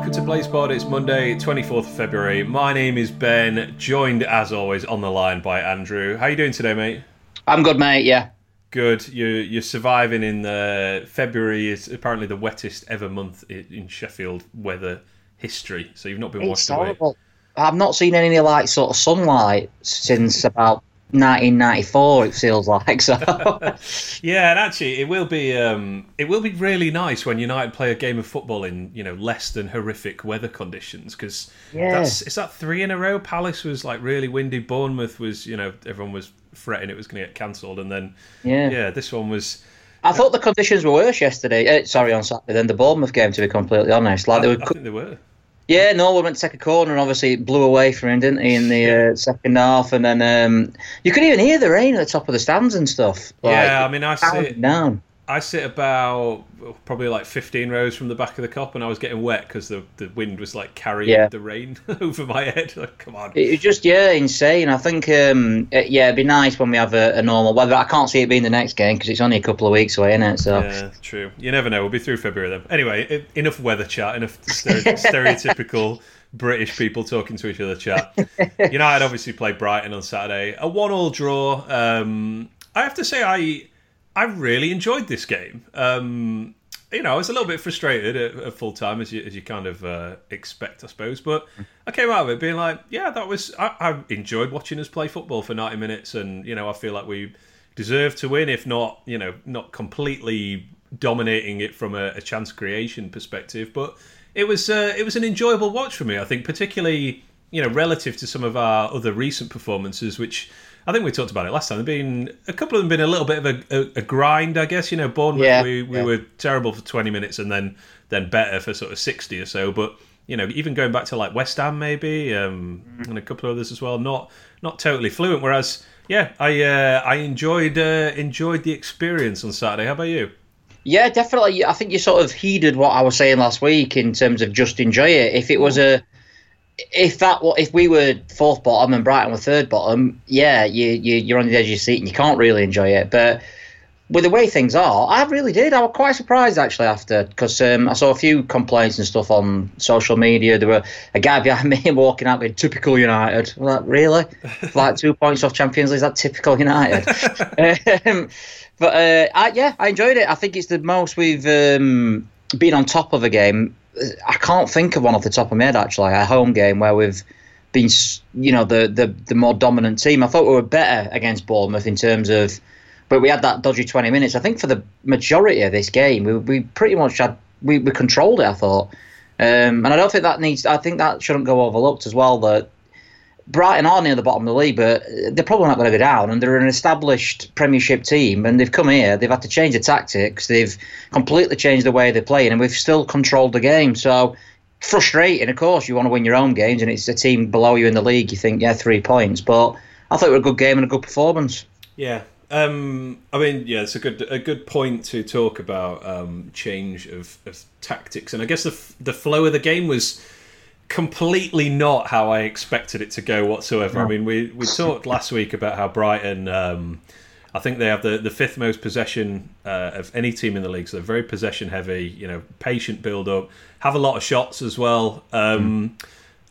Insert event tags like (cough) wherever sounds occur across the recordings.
welcome to Blazepod. It's Monday, 24th of February. My name is Ben, joined as always on the line by Andrew. How are you doing today, mate? I'm good, mate. Yeah. Good. You're you're surviving in the February is apparently the wettest ever month in Sheffield weather history. So you've not been It's washed away. horrible. I've not seen any like sort of sunlight since about 1994. It feels like so. (laughs) Yeah, and actually, it will be um, it will be really nice when United play a game of football in you know less than horrific weather conditions because Yeah. that's is that three in a row. Palace was like really windy. Bournemouth was you know everyone was fretting it was going to get cancelled, and then yeah. yeah, this one was. I thought the conditions were worse yesterday. Uh, sorry, on Saturday than the Bournemouth game. To be completely honest, like I, they I were. think they were. Yeah, Norwood went to take a corner, and obviously it blew away from him, didn't he, in the uh, second half? And then um, you could even hear the rain at the top of the stands and stuff. Like, yeah, I mean, I see sit down. I sit about probably like fifteen rows from the back of the Kop, and I was getting wet because the the wind was like carrying Yeah. the rain (laughs) over my head. Like, come on. It was just yeah, insane. I think um, uh, yeah, it'd be nice when we have a, a normal weather. I can't see it being the next game because it's only a couple of weeks away, isn't it? So Yeah, true. You never know. We'll be through February then. Anyway, enough weather chat. Enough stere- (laughs) stereotypical British people talking to each other chat. United obviously played Brighton on Saturday. A one-all draw. Um, I have to say, I I really enjoyed this game. Um, you know, I was a little bit frustrated at, at full time, as you as you kind of uh, expect, I suppose. But I came out of it being like, yeah, that was. I, I enjoyed watching us play football for ninety minutes, and you know, I feel like we deserved to win, if not, you know, not completely dominating it from a, a chance creation perspective. But it was uh, it was an enjoyable watch for me. I think, particularly you know, relative to some of our other recent performances, which. I think we talked about it last time. Been a couple of them been a little bit of a, a, a grind, I guess. You know, Bournemouth Yeah, we, we yeah. were terrible for twenty minutes and then then better for sort of sixty or so. But you know, even going back to like West Ham maybe, um, and a couple of others as well, not not totally fluent. Whereas, yeah, I uh, I enjoyed uh, enjoyed the experience on Saturday. How about you? yeah, definitely. I think you sort of heeded what I was saying last week in terms of just enjoy it. If it was a if that if we were fourth bottom and Brighton were third bottom, yeah, you, you you're on the edge of your seat and you can't really enjoy it. But with the way things are, I really did. I was quite surprised actually after because um, I saw a few complaints and stuff on social media. There were a guy behind (laughs) me walking out with typical United. I'm like really, (laughs) like two points off Champions League. Is that typical United? (laughs) um, but uh, I, yeah, I enjoyed it. I think it's the most we've um, been on top of a game. I can't think of one off the top of my head actually. A home game where we've been, you know, the the the more dominant team. I thought we were better against Bournemouth in terms of, but we had that dodgy twenty minutes. I think for the majority of this game, we we pretty much had we, we controlled it. I thought, um, and I don't think that needs. I think that shouldn't go overlooked as well. That Brighton are near the bottom of the league, but they're probably not going to go down. And they're an established Premiership team, and they've come here. They've had to change the tactics. They've completely changed the way they're playing, and we've still controlled the game. So frustrating, of course. You want to win your own games, and it's a team below you in the league. You think, yeah, three points, but I thought it was a good game and a good performance. Yeah. Um, I mean, yeah, it's a good a good point to talk about um, change of, of tactics, and I guess the the flow of the game was completely not how I expected it to go whatsoever. I mean, we we (laughs) talked last week about how Brighton. Um, I think they have the, the fifth most possession uh, of any team in the league, so they're very possession heavy. You know, patient build up, have a lot of shots as well. Um,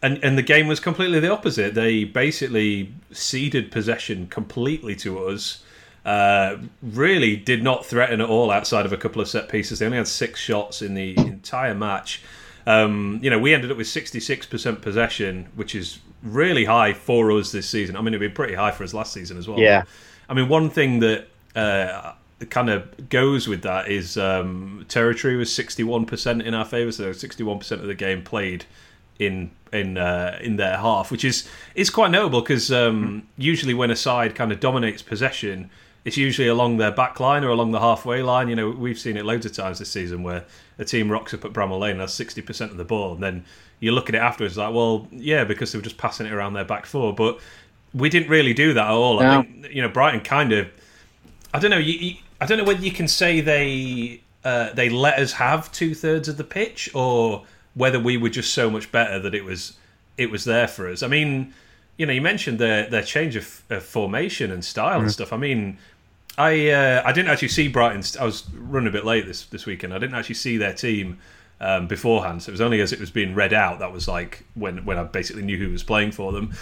and and the game was completely the opposite. They basically ceded possession completely to us. Uh, really did not threaten at all outside of a couple of set pieces. They only had six shots in the entire match. Um, you know, we ended up with 66% possession, which is really high for us this season. I mean, it'd be pretty high for us last season as well. Yeah. I mean, one thing that uh, kind of goes with that is um, territory was 61% in our favour, so 61% of the game played in in uh, in their half, which is is quite notable because um, usually when a side kind of dominates possession, it's usually along their back line or along the halfway line. You know, we've seen it loads of times this season where a team rocks up at Bramall Lane and has sixty percent of the ball, and then you look at it afterwards like, well, yeah, because they were just passing it around their back four, but we didn't really do that at all. I think you know Brighton kind of, I don't know, you, you, I don't know whether you can say they uh, they let us have two thirds of the pitch or whether we were just so much better that it was it was there for us. I mean, you know, you mentioned their their change of, of formation and style and stuff. I mean, I uh, I didn't actually see Brighton. I was running a bit late this this weekend. I didn't actually see their team um, beforehand. So it was only as it was being read out that was like when when I basically knew who was playing for them.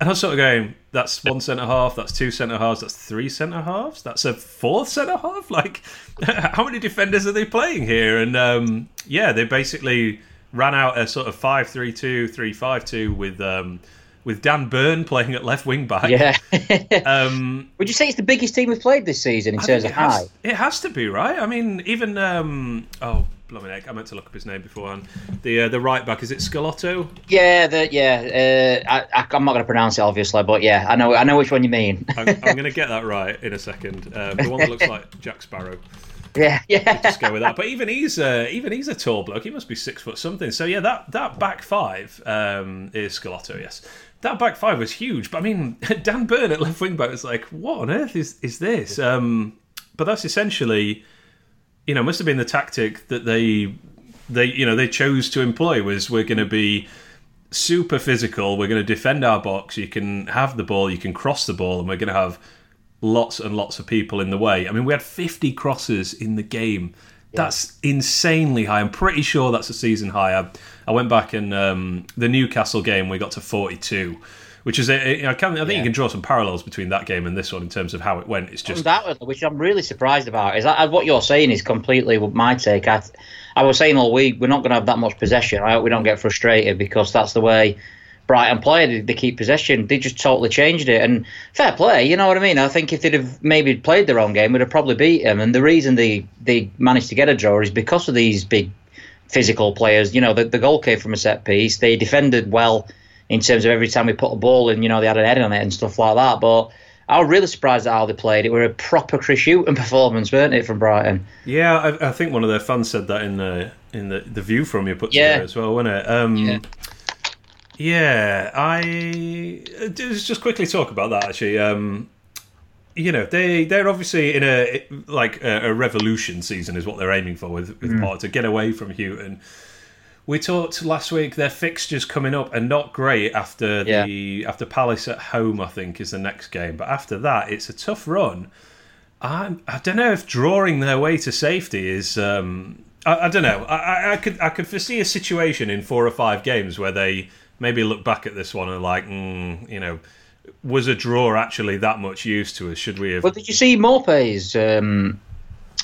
And I was sort of going, that's one centre half, that's two centre halves, that's three centre halves, that's a fourth centre half. (laughs) Like, (laughs) how many defenders are they playing here? And um, yeah, they basically ran out a sort of 5 3 2, 3 5 2 with. Um, with Dan Burn playing at left wing back. Yeah. (laughs) (laughs) um, Would you say it's the biggest team we've played this season in I terms of has, high? It has to be, right? I mean, even um, oh, blooming egg! I meant to look up his name beforehand. The uh, the right back is it Schelotto? Yeah, the, yeah. Uh, I, am not going to pronounce it obviously, but yeah, I know I know which one you mean. I'm, I'm (laughs) going to get that right in a second. Um, the one that looks like Jack Sparrow. Yeah, yeah. Just go with that. But even he's uh, even he's a tall bloke. He must be six foot something. So yeah, that that back five um, is Schelotto. Yes, that back five was huge. But I mean, (laughs) Dan Burn at left wing back was like, what on earth is is this? Um, but that's essentially, you know, must have been the tactic that they they you know they chose to employ was we're going to be super physical. We're going to defend our box. You can have the ball, you can cross the ball, and we're going to have lots and lots of people in the way. I mean, we had 50 crosses in the game. That's insanely high. I'm pretty sure that's a season high. I, I went back and um, the Newcastle game we got to 42, which is a, a, I, can, I think yeah. you can draw some parallels between that game and this one in terms of how it went. It's just that which I'm really surprised about is that what you're saying is completely my take. I, I was saying all week we're not going to have that much possession. I hope we don't get frustrated because that's the way Brighton play. They keep possession. They just totally changed it. And fair play, you know what I mean? I think if they'd have maybe played their own game, we'd have probably beat them. And the reason they, they managed to get a draw is because of these big physical players. You know, the, the goal came from a set piece. They defended well in terms of every time we put a ball in, you know, they had an head on it and stuff like that. But I was really surprised at how they played. It were a proper Chris Hughton (laughs) performance, weren't it, from Brighton? Yeah, I, I, think one of their fans said that in the in the, the view from you put yeah. together as well, wasn't it? Um, yeah. Yeah, I just quickly talk about that actually. Um, you know, they they're obviously in a like a, a revolution season is what they're aiming for with with mm. to get away from Hughton. We talked last week. Their fixtures coming up are not great after yeah. the after Palace at home. I think is the next game, but after that, it's a tough run. I I don't know if drawing their way to safety is. Um, I, I don't know. I, I could I could foresee a situation in four or five games where they maybe look back at this one and like, mm, you know, was a draw actually that much use to us? Should we have? Well, did you see Maupay's um,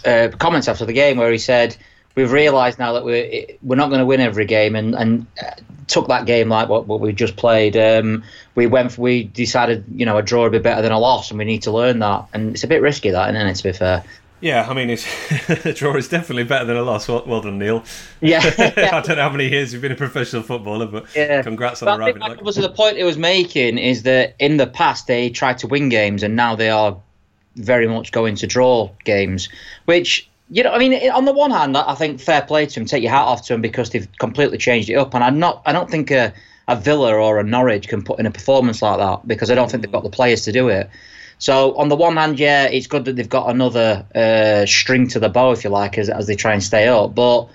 uh, comments after the game where he said, "We've realised now that we're we're not going to win every game," and and uh, took that game like what, what we just played. Um, we went, we decided, you know, a draw would be better than a loss, and we need to learn that. And it's a bit risky, that, isn't it? To be fair. Yeah, I mean, it's, (laughs) a draw is definitely better than a loss. Well, well done, Neil. Yeah, (laughs) I don't know how many years you've been a professional footballer, but yeah. congrats on arriving. I think the point it was making is that in the past they tried to win games, and now they are very much going to draw games, which you know, I mean, on the one hand, I think fair play to them, take your hat off to them because they've completely changed it up, and I'm not, I don't think a, a Villa or a Norwich can put in a performance like that because I don't think they've mm. got the players to do it. So on the one hand, yeah, it's good that they've got another uh, string to the bow, if you like, as, as they try and stay up. But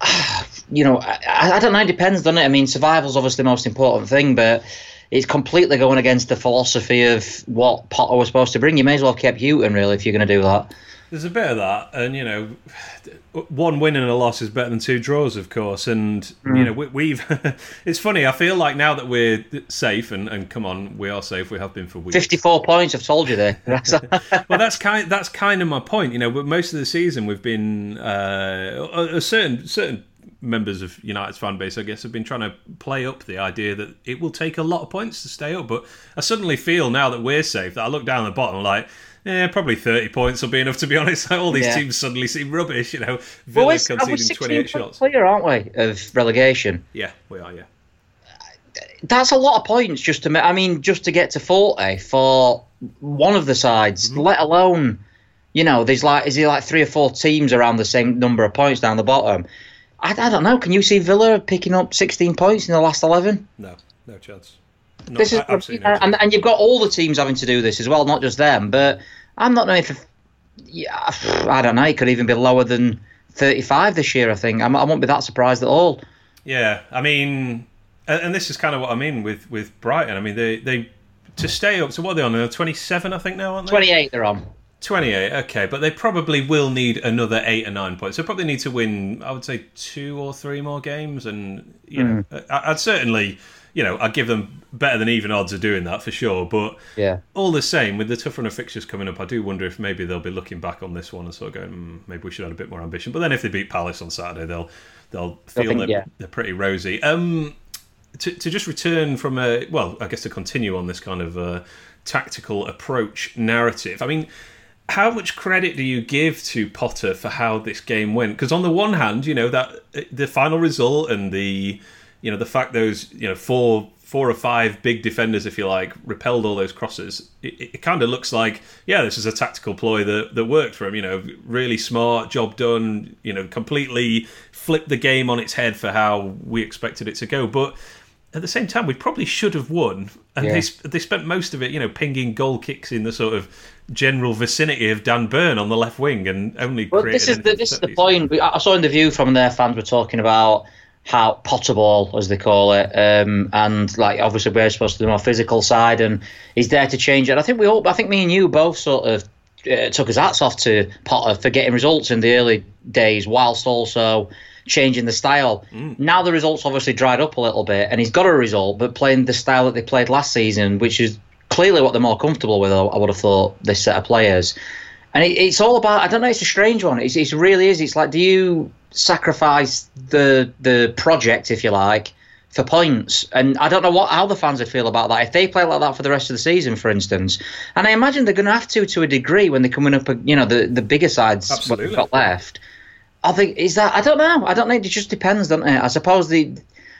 (sighs) you know, I, I don't know. It depends, doesn't it? I mean, survival's obviously the most important thing, but it's completely going against the philosophy of what Potter was supposed to bring. You may as well have kept really, if you're going to do that. There's a bit of that, and you know, one win and a loss is better than two draws, of course. And mm. you know, we, have (laughs) it's funny. I feel like now that we're safe, and, and come on, we are safe. We have been for weeks. Fifty-four points. I've told you there. (laughs) well, that's kind. That's kind of my point. You know, but most of the season we've been uh, a, a certain certain members of United's fan base, I guess, have been trying to play up the idea that it will take a lot of points to stay up. But I suddenly feel now that we're safe that I look down the bottom like yeah, probably 30 points will be enough, to be honest. (laughs) All these yeah. teams suddenly seem rubbish, you know. Villa well, conceding 28 shots. Clear, aren't we, of relegation? Yeah, we are, yeah. That's a lot of points just to, I mean, just to get to 40 for one of the sides, mm-hmm. let alone, you know, there's like, is there like three or four teams around the same number of points down the bottom? I, I don't know. Can you see Villa picking up 16 points in the last 11? No, no chance. No, this is, and, and you've got all the teams having to do this as well, not just them. But I'm not knowing if, yeah, I don't know. It could even be lower than 35 this year. I think I, I won't be that surprised at all. Yeah, I mean, and this is kind of what I mean with with Brighton. I mean, they they to stay up. So what are they on? They're 27, I think now, aren't they? 28. They're on. 28, okay, but they probably will need another eight or nine points. They probably need to win, I would say, two or three more games, and you know, hmm. I, I'd certainly, you know, I'd give them better than even odds of doing that for sure. But Yeah. all the same, with the tough run of fixtures coming up, I do wonder if maybe they'll be looking back on this one and sort of going, mm, maybe we should have a bit more ambition. But then if they beat Palace on Saturday, they'll they'll feel think- they're, yeah. they're pretty rosy. Um, to, to just return from a well, I guess to continue on this kind of uh, tactical approach narrative. I mean, how much credit do you give to Potter for how this game went? Because on the one hand, you know that the final result and the you know the fact those you know four four or five big defenders, if you like, repelled all those crosses. It, it kind of looks like yeah, this is a tactical ploy that that worked for him. You know, really smart, job done. You know, completely flipped the game on its head for how we expected it to go, but at the same time, we probably should have won. And Yeah. they they spent most of it, you know, pinging goal kicks in the sort of general vicinity of Dan Burn on the left wing, and only. Well, created this is the this is the point. I saw in the view from their fans were talking about how Potter ball, as they call it, um, and like obviously we're supposed to do more physical side, and he's there to change it. I think we all, I think me and you both sort of uh, took his hats off to Potter for getting results in the early days, whilst also changing the style. Now the results obviously dried up a little bit, and he's got a result, but playing the style that they played last season, which is clearly what they're more comfortable with. I I would have thought this set of players. And it, it's all about, I don't know, it's a strange one. It's, it really is. It's like, do you sacrifice the the project, if you like, for points? And I don't know what how the fans would feel about that. If they play like that for the rest of the season, for instance. And I imagine they're going to have to to a degree when they're coming up, you know, the, the bigger sides what Absolutely. they've got left. I think, is that, I don't know. I don't know. It just depends, doesn't it? I suppose the.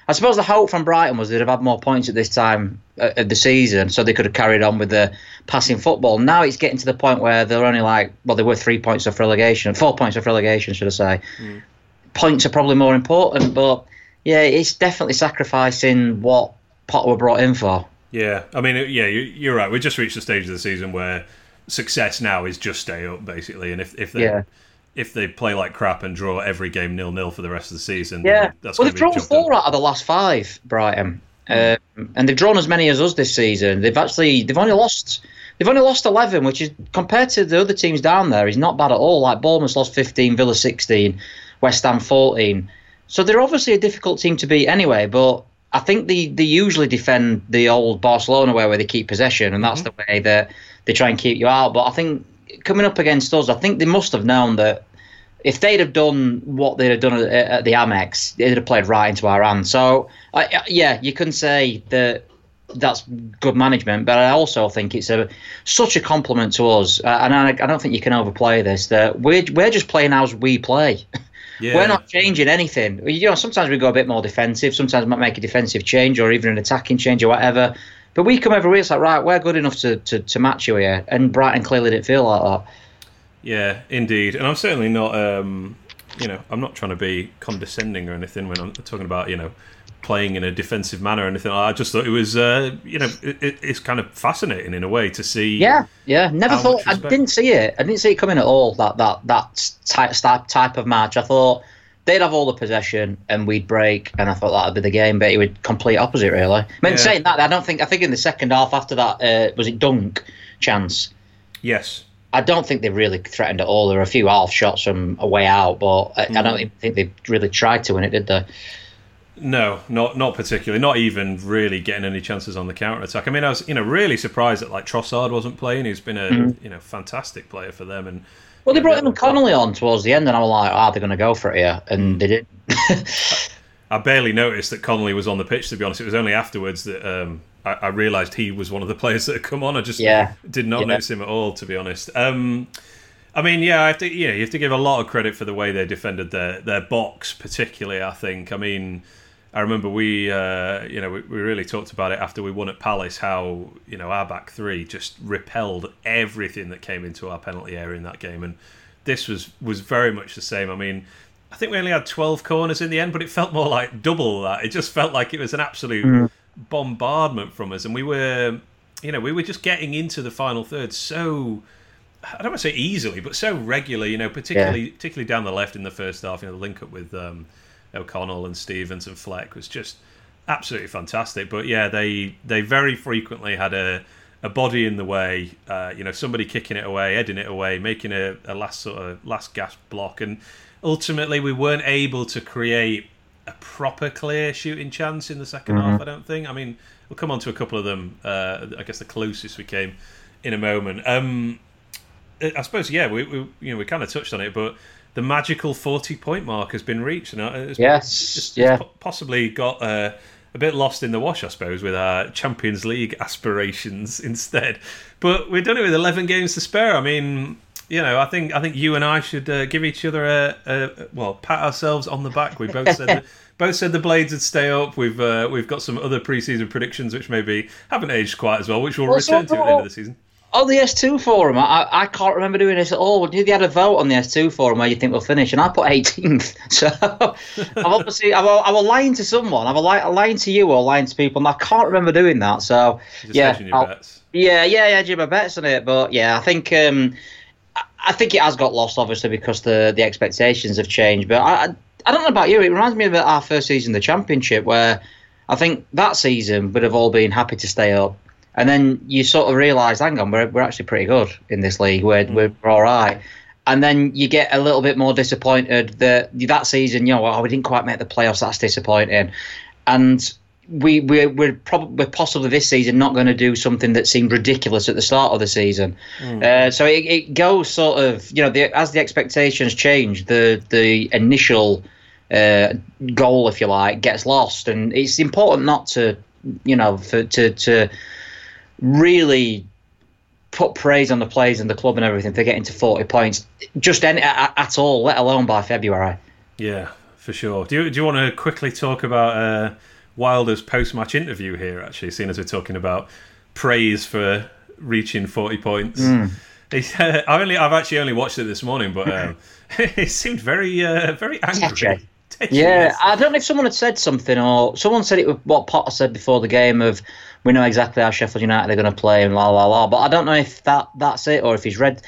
I suppose the hope from Brighton was they'd have had more points at this time uh, of the season, so they could have carried on with the passing football. Now it's getting to the point where they're only like, well, they were three points off relegation, four points off relegation, should I say? Points are probably more important, but yeah, it's definitely sacrificing what Potter were brought in for. Yeah, I mean, yeah, you- you're right. We just reached the stage of the season where success now is just stay up, basically. And if if they Yeah. If they play like crap and draw every game nil nil for the rest of the season, Yeah, that's well, they've to be a drawn done. four out of the last five, Brighton, um, and they've drawn as many as us this season. They've actually they've only lost they've only lost eleven, which is compared to the other teams down there is not bad at all. Like Bournemouth lost fifteen, Villa sixteen, West Ham fourteen. So they're obviously a difficult team to beat anyway. But I think they they usually defend the old Barcelona way where they keep possession, and that's the way that they try and keep you out. But I think coming up against us, I think they must have known that if they'd have done what they'd have done at, at the Amex, they'd have played right into our hands. So, I yeah, you can say that that's good management, but I also think it's a such a compliment to us, uh, and I, I don't think you can overplay this. That we're we're just playing as we play. (laughs) Yeah. We're not changing anything. You know, sometimes we go a bit more defensive. Sometimes we might make a defensive change or even an attacking change or whatever. But we come every week. It's like right, we're good enough to, to, to match you here, and Brighton clearly didn't feel like that. Yeah, indeed. And I'm certainly not, um, you know, I'm not trying to be condescending or anything when I'm talking about, you know, playing in a defensive manner or anything. I just thought it was, uh, you know, it, it- it's kind of fascinating in a way to see. Yeah, yeah. Never thought I didn't see it. I didn't see it coming at all. That that that type type of match. I thought they'd have all the possession and we'd break, and I thought that'd be the game. But it would complete opposite, really. I mean, Yeah. saying that, I don't think. I think in the second half after that, uh, was it Dunk chance? Yes. I don't think they really threatened at all. There were a few half shots from a way out, but I, I Mm. don't even think they really tried to win it, did they? No, not not particularly. Not even really getting any chances on the counter attack. I mean, I was you know really surprised that like Trossard wasn't playing. He's been a Mm-hmm. you know fantastic player for them. And Well, they brought they- him Connolly on towards the end, and I was like, "Ah, they're going to go for it here," and they didn't. I barely noticed that Connolly was on the pitch. To be honest, it was only afterwards that um, I, I realised he was one of the (laughs) players that had come on. I just Yeah. did not Yeah. notice him at all. To be honest, um, I mean, yeah, I have to. Yeah, you have to give a lot of credit for the way they defended their their box, particularly. I think. I mean. I remember we, uh, you know, we, we really talked about it after we won at Palace. How you know our back three just repelled everything that came into our penalty area in that game, and this was was very much the same. I mean, I think we only had twelve corners in the end, but it felt more like double that. It just felt like it was an absolute bombardment from us, and we were, you know, we were just getting into the final third so. I don't want to say easily, but so regular, you know, particularly particularly down the left in the first half. You know, the link up with um, O'Connell and Stevens and Fleck was just absolutely fantastic. But yeah, they they very frequently had a a body in the way, uh, you know, somebody kicking it away, heading it away, making a, a last sort of last gasp block, and ultimately we weren't able to create a proper clear shooting chance in the 2nd mm-hmm. half. I don't think. I mean, we'll come on to a couple of them. Uh, I guess the closest we came in a moment. Um, I suppose, yeah, we, we you know we kind of touched on it, but the magical forty point mark has been reached, and it's, yes, it's, yeah, possibly got. Uh, a bit lost in the wash, I suppose, with our Champions League (laughs) aspirations instead. But we've done it with 11 games to spare. I mean, you know, I think I think you and I should uh, give each other a, a, well pat ourselves on the back. We both said that, (laughs) both said the Blades would stay up. We've uh, we've got some other preseason predictions which maybe haven't aged quite as well, which we'll return to at the end of the season. Oh, the S2 forum. I, I can't remember doing this at all. You had a vote on the S2 forum where you think we'll finish, and I put 18th. (laughs) So I've obviously, I'm, I'm lying to someone. I'm lying to you or lying to people, and I can't remember doing that. So, yeah. Yeah, yeah, yeah, do my bets on it. But yeah, I think. Um, I think it has got lost, obviously, because the the expectations have changed. But I, I don't know about you. It reminds me of our first season, the championship, where I think that season would have all been happy to stay up and then you sort of realise, hang on, we're, we're actually pretty good in this league. We're, mm. we're, we're all right. And then you get a little bit more disappointed that that season, you know, oh, we didn't quite make the playoffs. That's disappointing. And we we're we're probably we're possibly this season not going to do something that seemed ridiculous at the start of the season. Mm. Uh, so it, it goes sort of you know the, as the expectations change, the the initial uh, goal, if you like, gets lost, and it's important not to you know for to to really put praise on the players and the club and everything for getting to 40 points just any, at, at, all, let alone by February. Yeah, for sure. Do you, do you want to quickly talk about uh, Wilder's post match interview here, actually, seeing as we're talking about praise for reaching 40 points? Mm. Uh, I only, I've actually only watched it this morning, but um, (laughs) it seemed very, uh, very angry. (laughs) Yeah, I don't know if someone had said something or someone said it with what Potter said before the game of we know exactly how Sheffield United are going to play and la la la. But I don't know if that that's it or if he's read.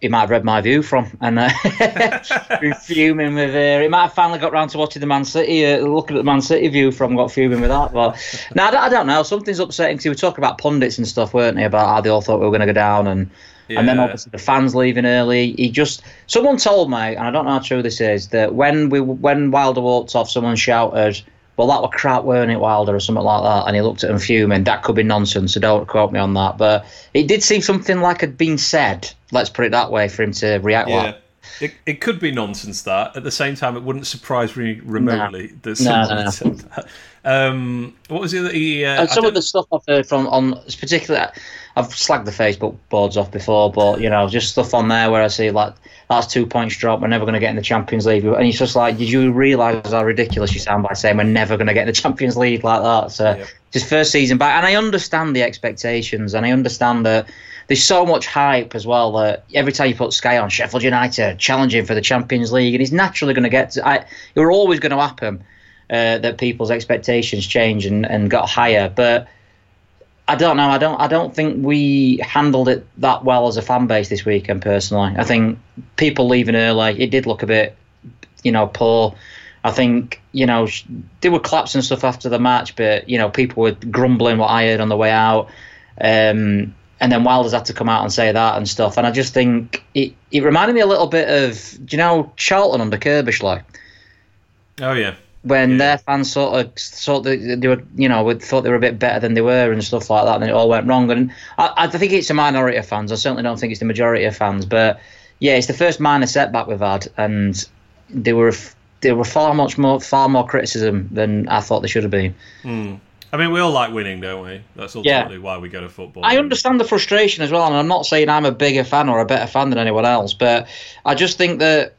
He might have read my view from and uh, (laughs) fuming with. Uh, he might have finally got round to watching the Man City, uh, looking at the Man City view from, got fuming with that. But no, I don't, I don't know. Something's upsetting because we were talking about pundits and stuff, weren't they? About how they all thought we were going to go down and. Yeah. And then obviously the fans leaving early. He just someone told me, and I don't know how true this is, that when we when Wilder walked off, someone shouted, well, that were crap, weren't it, Wilder, or something like that? And he looked at him fuming. That could be nonsense, so don't quote me on that. But it did seem something like had been said, let's put it that way, for him to react yeah. like it, it could be nonsense that. At the same time, it wouldn't surprise me remotely no. that someone no, no, said that. Um, what was it that he? Uh, some of the stuff I've heard from on particularly, I've slagged the Facebook boards off before, but you know, just stuff on there where I see like that's two points drop. We're never going to get in the Champions League. And he's just like, did you realise how ridiculous you sound by saying we're never going to get in the Champions League like that? So yep. just first season back. And I understand the expectations and I understand that there's so much hype as well that every time you put Sky on, Sheffield United challenging for the Champions League, and he's naturally going to get to, I, it were always going to happen uh, that people's expectations change and, and got higher. But I don't know. I don't. I don't think we handled it that well as a fan base this weekend. Personally, I think people leaving early. It did look a bit, you know, poor. I think you know there were claps and stuff after the match, but you know people were grumbling what I heard on the way out. Um, and then Wilder's had to come out and say that and stuff. And I just think it, it reminded me a little bit of, do you know, Charlton under Curbishley? Oh yeah when yeah. their fans sort of thought that they were, you know, thought they were a bit better than they were and stuff like that, and it all went wrong. And I, I think it's a minority of fans. I certainly don't think it's the majority of fans, but yeah, it's the first minor setback we've had, and they were they were far much more far more criticism than I thought they should have been. Mm. I mean, we all like winning, don't we? That's ultimately yeah. why we go to football. I understand the frustration as well, and I'm not saying I'm a bigger fan or a better fan than anyone else, but I just think that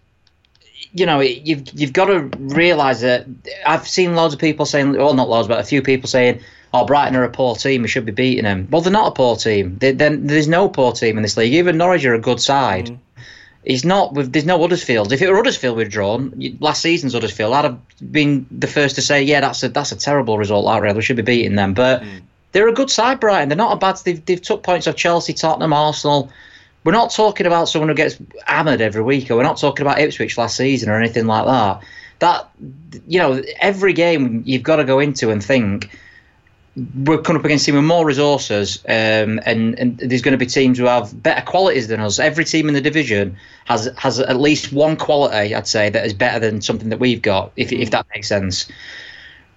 you know, you've you've got to realise that I've seen loads of people saying, well, not loads, but a few people saying, "Oh, Brighton are a poor team. We should be beating them." Well, they're not a poor team. They, there's no poor team in this league. Even Norwich are a good side. Mm. He's not. With, there's no Huddersfield. If it were Huddersfield we'd drawn last season's Huddersfield, I'd have been the first to say, "Yeah, that's a that's a terrible result. That really, we should be beating them." But mm. they're a good side, Brighton. They're not a bad. They've they've took points off Chelsea, Tottenham, Arsenal. We're not talking about someone who gets hammered every week, or we're not talking about Ipswich last season or anything like that. That you know, every game you've got to go into and think we're coming up against teams with more resources, um, and, and there's going to be teams who have better qualities than us. Every team in the division has has at least one quality, I'd say, that is better than something that we've got, if if that makes sense.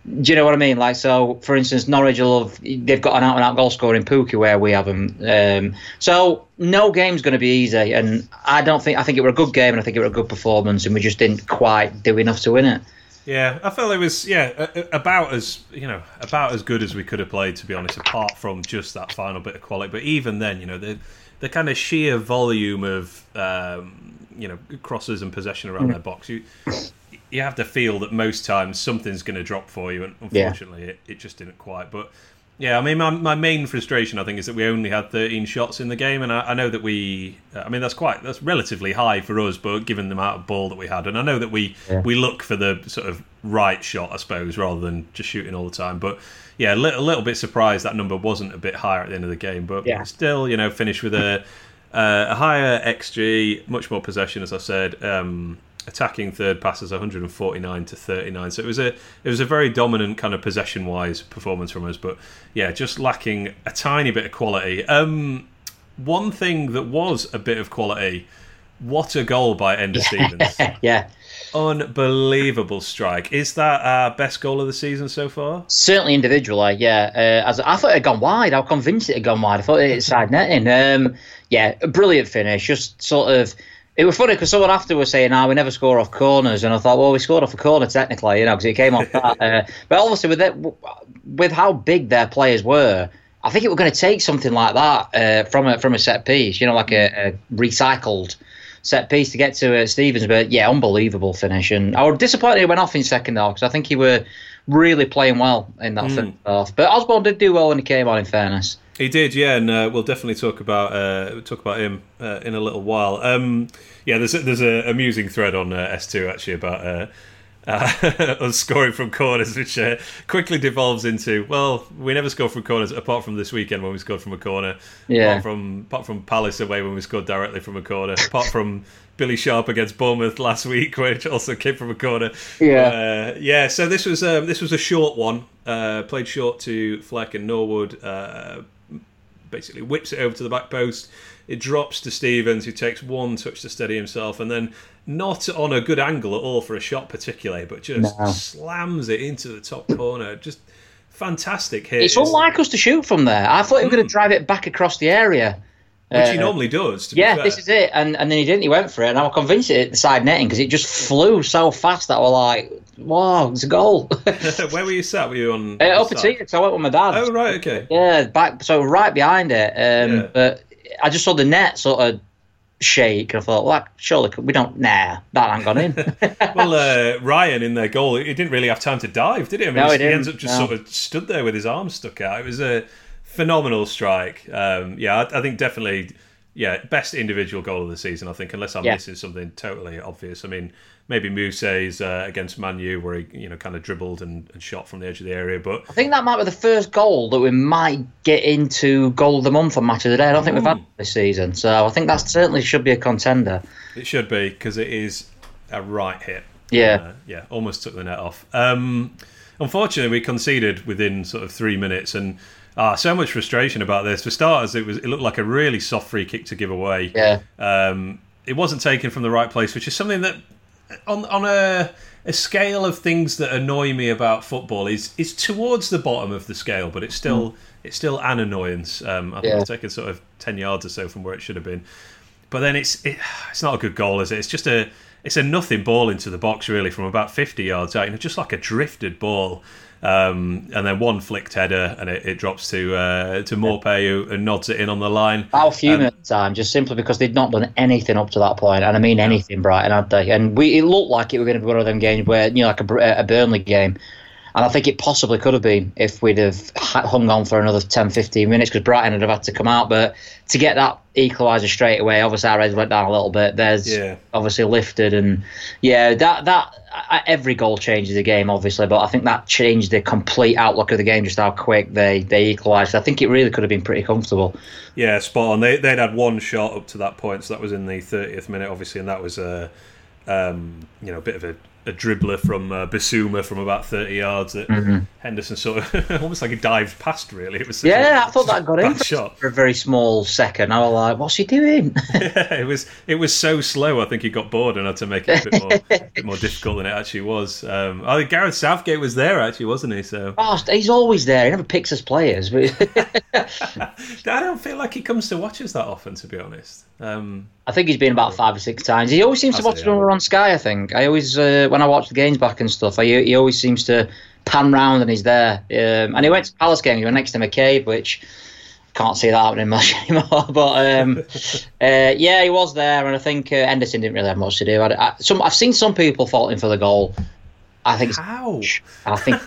Do you know what I mean? Like, so for instance, Norwich will have, they've got an out and out goal scorer in Pukki where we haven't. Um, so no game's going to be easy, and I don't think I think it were a good game and I think it were a good performance, and we just didn't quite do enough to win it. Yeah, I felt it was yeah about as you know about as good as we could have played to be honest. Apart from just that final bit of quality, but even then, you know the the kind of sheer volume of um, you know crosses and possession around mm. their box, you you have to feel that most times something's going to drop for you, and unfortunately, yeah. it, it just didn't quite. But yeah, I mean, my, my main frustration, I think, is that we only had 13 shots in the game, and I, I know that we, I mean, that's quite that's relatively high for us, but given the amount of ball that we had, and I know that we yeah. we look for the sort of right shot, I suppose, rather than just shooting all the time. But yeah, a little, a little bit surprised that number wasn't a bit higher at the end of the game, but yeah. still, you know, finished with a (laughs) uh, a higher xG, much more possession, as I said. Um, attacking third passes 149 to 39 so it was a it was a very dominant kind of possession wise performance from us but yeah just lacking a tiny bit of quality. Um one thing that was a bit of quality what a goal by Enda Stevens. (laughs) Yeah. Unbelievable strike. Is that our best goal of the season so far? Certainly individually yeah. Uh, as I thought it had gone wide. I was convinced it had gone wide. I thought it had side netting. Um yeah a brilliant finish. Just sort of it was funny because someone after was saying, "Ah, oh, we never score off corners," and I thought, "Well, we scored off a corner technically, you know, because it came off that." Uh, (laughs) but obviously, with it, with how big their players were, I think it was going to take something like that uh, from a from a set piece, you know, like a, a recycled set piece to get to uh, Stevens. But yeah, unbelievable finish, and I was disappointed he went off in second half because I think he were really playing well in that mm. first half. But Osborn did do well when he came on. In fairness. He did, yeah, and uh, we'll definitely talk about uh, talk about him uh, in a little while. Um, yeah, there's a, there's a amusing thread on uh, S2 actually about uh, uh, (laughs) us scoring from corners, which quickly devolves into well, we never score from corners apart from this weekend when we scored from a corner. Yeah. Apart from apart from Palace away when we scored directly from a corner. apart from (laughs) Billy Sharp against Bournemouth last week, (laughs) which also came from a corner. Yeah, uh, yeah. So this was um, this was a short one. Uh, played short to Fleck and Norwood. Uh, basically whips it over to the back post. It drops to Stevens, who takes one touch to steady himself, and then not on a good angle at all for a shot, particularly, but just no. slams it into the top corner. Just fantastic hit. It's unlike us to shoot from there. I thought he was going to mm. drive it back across the area. Which he uh, normally does. yeah, this is it. And and then he didn't. He went for it, and I was convinced it hit the side netting because it just flew so fast that I was like, "Wow, it's a goal." (laughs) (laughs) Where were you sat? Were you on? Uh, up at Because I went with my dad. Oh right, okay. Yeah, back so right behind it. Um, yeah. But I just saw the net sort of shake. I thought, well, surely we don't. Nah, that ain't gone in. (laughs) well, uh, Ryan in their goal, he didn't really have time to dive, did he? I mean, no, he, he ends up just no. sort of stood there with his arms stuck out. It was a phenomenal strike. Um, yeah, I, I, think definitely, yeah, best individual goal of the season. I think, unless I'm yeah. missing something totally obvious. I mean, maybe Mousset's uh, against Manu, where he you know kind of dribbled and, and, shot from the edge of the area. But I think that might be the first goal that we might get into goal of the month on match of the day. I don't think we've had this season, so I think that certainly should be a contender. It should be because it is a right hit. Yeah, uh, yeah, almost took the net off. Um, unfortunately, we conceded within sort of three minutes and. Ah, so much frustration about this. For starters, it was it looked like a really soft free kick to give away. Yeah. Um, it wasn't taken from the right place, which is something that on on a a scale of things that annoy me about football is is towards the bottom of the scale, but it's still mm. it's still an annoyance. Um, I think yeah. it's taken sort of ten yards or so from where it should have been. But then it's it, it's not a good goal, is it? It's just a it's a nothing ball into the box really from about fifty yards out. You know, just like a drifted ball. Um, and then one flicked header, and it, it drops to uh, to Maupay, who, who, nods it in on the line. I'll fume um, time, just simply because they'd not done anything up to that point, and I mean anything, Brighton, had they? And we it looked like it was going to be one of them games where you know, like a, a Burnley game. And I think it possibly could have been if we'd have hung on for another 10, 15 minutes because Brighton would have had to come out. But to get that equaliser straight away, obviously our heads went down a little bit. There's yeah. obviously lifted and yeah, that that every goal changes the game, obviously, but I think that changed the complete outlook of the game. Just how quick they they equalised. I think it really could have been pretty comfortable. Yeah, spot on. They they'd had one shot up to that point, so that was in the 30th minute, obviously, and that was a um, you know a bit of a a dribbler from uh, Bissouma from about 30 yards that Mm-hmm. Henderson sort of (laughs) almost like he dived past. Really, it was Yeah, a- I thought that got in for, shot. for a very small second. I was like, "What's he doing?" (laughs) (laughs) it was it was so slow. I think he got bored and had to make it a bit more, bit more difficult than it actually was. Um, I think Gareth Southgate was there actually, wasn't he? So oh, he's always there. He never picks us players. But I don't feel like he comes to watch us that often, to be honest. Um, I think he's been about five or six times. He always seems to Has watch it yeah. on Sky. I think I always uh, when I watch the games back and stuff. I, he always seems to pan round and he's there. Um, and he went to Palace game. He went next to McCabe, which can't see that happening much (laughs) anymore. But um, (laughs) uh, yeah, he was there, and I think uh, Henderson didn't really have much to do. I, I, some I've seen some people faulting for the goal. I think how? I think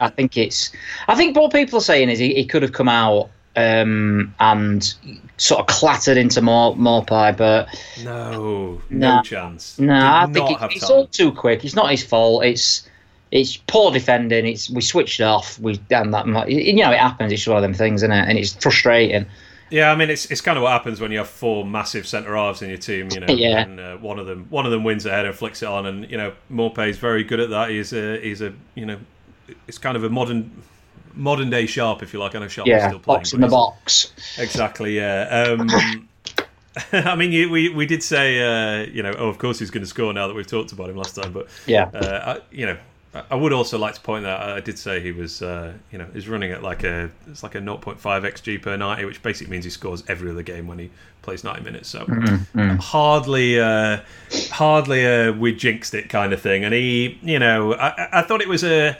I think it's I think what people are saying is he, he could have come out um, and sort of clattered into more Maupay, but No, no No. chance. no, Did I think it, it's time. all too quick. It's not his fault. It's it's poor defending. It's we switched off. We damn that. You know it happens. It's one of them things, isn't it? And it's frustrating. Yeah, I mean it's it's kind of what happens when you have four massive centre halves in your team. You know, (laughs) Yeah. and uh, one of them one of them wins ahead and flicks it on, and you know Maupay's very good at that. He's a he's a you know it's kind of a modern modern day sharp if you like. I know sharp is Yeah, still playing. box in the box. Exactly. Yeah. Um, (laughs) I mean, you, we we did say uh, you know oh of course he's going to score now that we've talked about him last time, but Yeah. uh, I, you know. I- would also like to point that I did say he was uh, you know he's running at like a it's like a 0.5 xg per 90 which basically means he scores every other game when he plays 90 minutes so hardly uh, hardly a we jinxed it kind of thing and he you know I- I thought it was a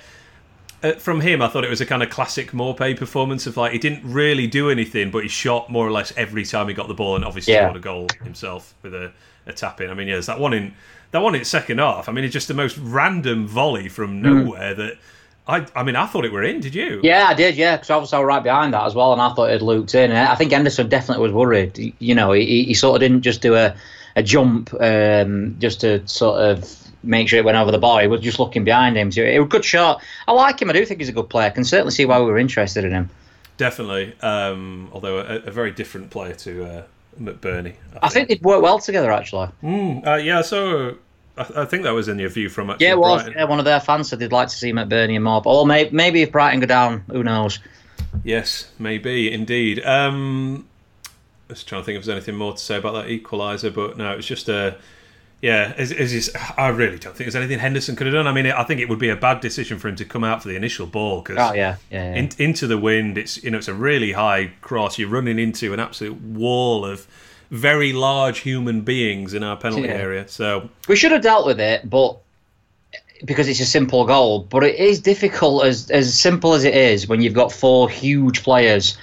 uh, from him, I thought it was a kind of classic Maupay performance of like he didn't really do anything, but he shot more or less every time he got the ball, and obviously Yeah. scored a goal himself with a, a tap in. I mean, yeah, there's that one in that one in second half. I mean, it's just the most random volley from nowhere that I. I mean, I thought it were in. Did you? Yeah, I did. Yeah, because obviously I was right behind that as well, and I thought it looped in. And I think Henderson definitely was worried. You know, he, he sort of didn't just do a, a jump um, just to sort of make sure it went over the bar. He was just looking behind him. So it was a good shot. I like him. I do think he's a good player. I can certainly see why we were interested in him. definitely. Um, although a, a very different player to uh, McBurnie. I think they'd work well together, actually. Mm, uh, yeah. So I, I think that was in your view from actually Yeah, it was. Yeah, one of their fans said they'd like to see McBurnie and more. Or maybe, maybe if Brighton go down, who knows? Yes, maybe indeed. Um, I was trying to think if there's anything more to say about that equaliser, but no, it was just a. Yeah, as, as is, I really don't think there's anything Henderson could have done. I mean, I think it would be a bad decision for him to come out for the initial ball because Oh, yeah. Yeah. yeah. in, into the wind, it's you know it's a really high cross. You're running into an absolute wall of very large human beings in our penalty area. So We should have dealt with it, but because it's a simple goal. But it is difficult, as as simple as it is, when you've got four huge players,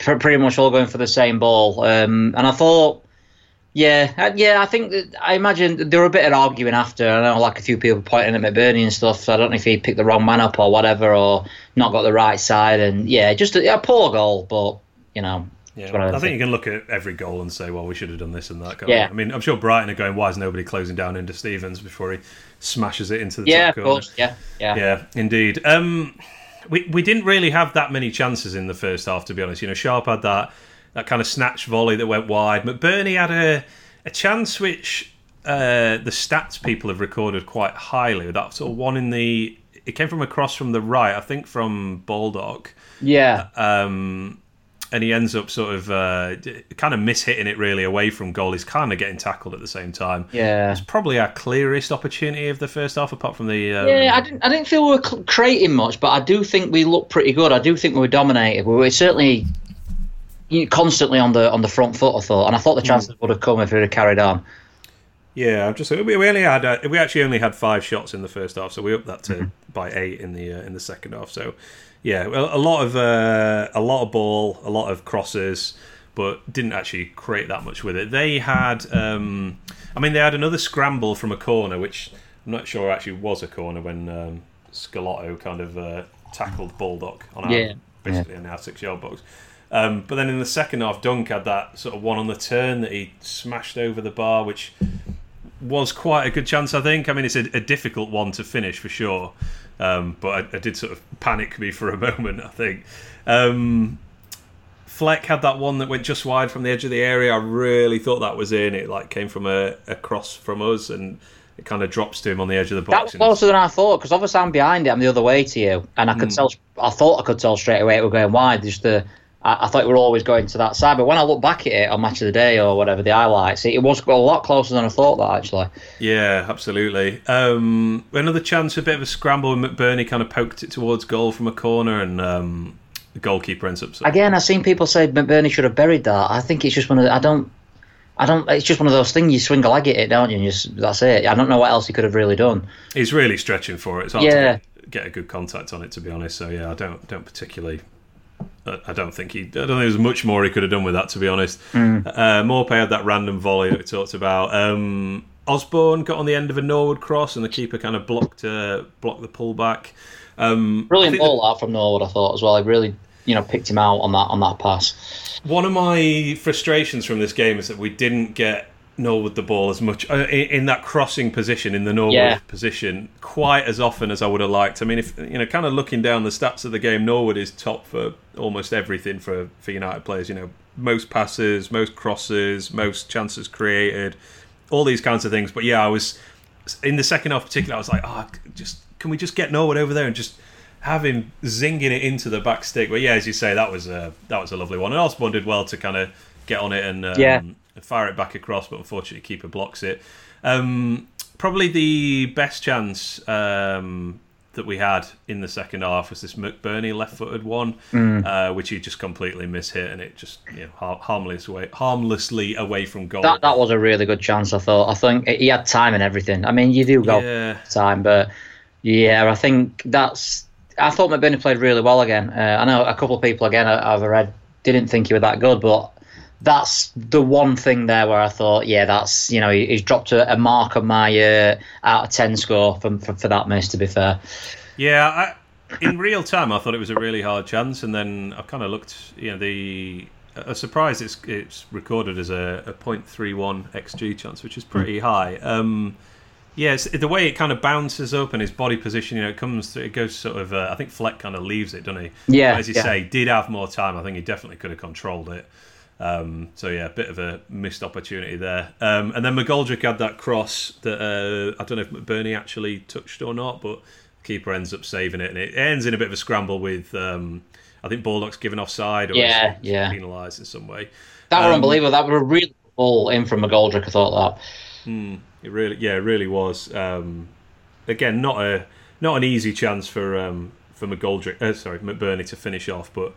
pr- pretty much all going for the same ball. Um, and I thought, yeah, uh, yeah, I think that, I imagine there were a bit of arguing after. I know, like a few people pointing at McBurnie and stuff. So I don't know if he picked the wrong man up or whatever, or not got the right side. And yeah, just a, a poor goal, but you know. it's one of Yeah, them I think things. you can look at every goal and say, well, we should have done this and that. Yeah. I mean, I'm sure Brighton are going, why is nobody closing down into Stevens before he smashes it into the Yeah, top of corner? course. Yeah, yeah. Yeah, indeed. Um, we we didn't really have that many chances in the first half, to be honest. You know, Sharp had that that kind of snatch volley that went wide. McBurnie had a a chance which uh, the stats people have recorded quite highly. That sort of one in the it came from across from the right, I think from Baldock Yeah. um, and he ends up sort of uh, kind of mishitting it really away from goal. He's kind of getting tackled at the same time. Yeah. It's probably our clearest opportunity of the first half, apart from the. Um, Yeah, I didn't. I didn't feel we were creating much, but I do think we looked pretty good. I do think we were dominated. We were certainly you know, constantly on the on the front foot. I thought, and I thought the chances would have come if we had carried on. Yeah, I'm just we, we only had uh, we actually only had five shots in the first half, so we upped that to by eight in the uh, in the second half. So yeah, well, a lot of uh, a lot of ball, a lot of crosses, but didn't actually create that much with it. They had, um, I mean, they had another scramble from a corner, which I'm not sure actually was a corner when um, Schelotto kind of uh, tackled Baldock on our, Yeah, basically in our six yard box. Um, but then in the second half, Dunk had that sort of one on the turn that he smashed over the bar, which was quite a good chance, I think. I mean, it's a, a difficult one to finish for sure, um, but I, I did sort of panic me for a (laughs) moment. I think um, Fleck had that one that went just wide from the edge of the area. I really thought that was in. It like came from a, a cross from us, and it kind of drops to him on the edge of the box. That was closer than I thought because obviously I'm behind it. I'm the other way to you, and I could mm. tell. I thought I could tell straight away it was going wide. Just the I, I, thought we were always going to that side, but when I look back at it on Match of the Day or whatever the highlights, it, it was a lot closer than I thought that actually. Yeah, absolutely. Um, another chance, a bit of a scramble, and McBurnie kind of poked it towards goal from a corner, and um, the goalkeeper ends up. Again, I've seen people say McBurnie should have buried that. I think it's just one of the, I don't. I don't. It's just one of those things. You swing a leg at it, don't you? And just, that's it. I don't know what else he could have really done. He's really stretching for it. It's hard yeah. to get, get a good contact on it, to be honest. So yeah, I don't don't particularly I don't think he. I don't think there's much more he could have done with that, to be honest. Mm. Uh, Maupay had that random volley that we talked about. Um, Osborn got on the end of a Norwood cross, and the keeper kind of blocked uh, blocked the pullback. Um, Brilliant ball that, from Norwood, I thought as well. He really, you know, picked him out on that on that pass. One of my frustrations from this game is that we didn't get Norwood the ball as much uh, in, that crossing position in the Norwood yeah. position quite as often as I would have liked. I mean, if you know, kind of looking down the stats of the game, Norwood is top for almost everything for for United players. You know, most passes, most crosses, most chances created, all these kinds of things. But yeah, I was in the second half, particularly, I was like, oh, just can we just get Norwood over there and just have him zinging it into the back stick? But yeah, as you say, that was a that was a lovely one, and Osborn did well to kind of get on it and um, yeah fire it back across, but unfortunately, keeper blocks it. Um, probably the best chance um, that we had in the second half was this McBurnie left-footed one, mm. uh, which he just completely mishit, and it just you know, harmless away, harmlessly away from goal. That that was a really good chance. I thought. I think he had time and everything. I mean, you do go yeah. time, but yeah, I think that's. I thought McBurnie played really well again. Uh, I know a couple of people again I've read didn't think he was that good, but that's the one thing there where I thought, yeah, that's you know he's dropped a, a mark on my uh, out of ten score for, for, for that miss. To be fair, yeah, I, in real time I thought it was a really hard chance, and then I kind of looked, you know, the a surprise it's it's recorded as a, a 0.31 xg chance, which is pretty high. Um, yeah, the way it kind of bounces up and his body position, you know, it comes, through, it goes sort of. Uh, I think Fleck kind of leaves it, doesn't he? Yeah. But as you yeah. say, did have more time. I think he definitely could have controlled it. Um, so yeah, a bit of a missed opportunity there. Um, and then McGoldrick had that cross that uh, I don't know if McBurnie actually touched or not, but keeper ends up saving it, and it ends in a bit of a scramble with um, I think Baldock's given offside or yeah, yeah. penalised in some way. That was um, unbelievable. That was a really ball in from McGoldrick. I thought that. Hmm, it really, yeah, it really was. Um, again, not a not an easy chance for um, for McGoldrick. Uh, sorry, McBurnie to finish off, but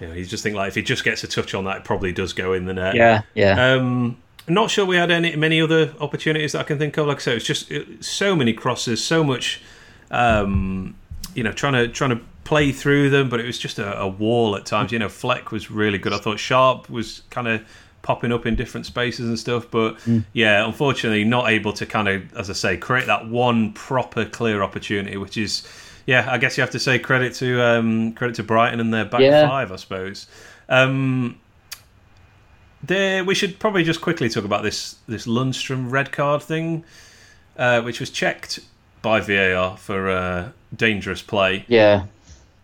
you know, he's just think like if he just gets a touch on that, it probably does go in the net. Yeah, yeah. Um, not sure we had any many other opportunities that I can think of. Like I said, it's just it, so many crosses, so much. Um, you know, trying to trying to play through them, but it was just a, a wall at times. You know, Fleck was really good. I thought Sharp was kind of popping up in different spaces and stuff. But mm. yeah, unfortunately, not able to kind of, as I say, create that one proper clear opportunity, which is yeah, I guess you have to say credit to um, credit to Brighton and their back yeah. five, I suppose. Um, there, we should probably just quickly talk about this this Lundstram red card thing, uh, which was checked by VAR for uh, dangerous play. Yeah.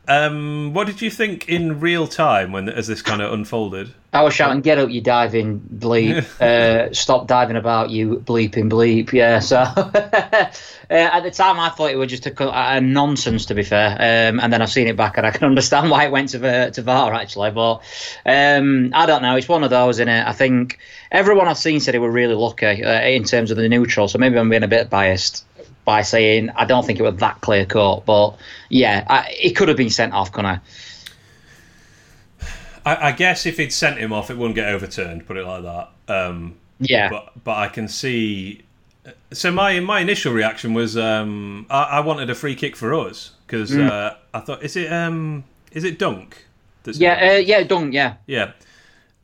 Um, what did you think in real time when as this kind of unfolded? I was shouting, "Get up, you diving bleep! (laughs) uh, stop diving about, you bleeping bleep!" Yeah. So (laughs) uh, at the time, I thought it was just a, a nonsense. To be fair, um, and then I've seen it back, and I can (laughs) understand why it went to to VAR actually. But um, I don't know. It's one of those, in it. I think everyone I've seen said they were really lucky uh, in terms of the neutral. So maybe I'm being a bit biased by saying I don't think it was that clear cut. But yeah, I, it could have been sent off, couldn't I? I, I guess if he'd sent him off, it wouldn't get overturned. Put it like that. Um, yeah. But but I can see. So my my initial reaction was um, I, I, wanted a free kick for us because mm. uh, I thought is it um, is it Dunk? yeah, uh, yeah, Dunk. Yeah. Yeah.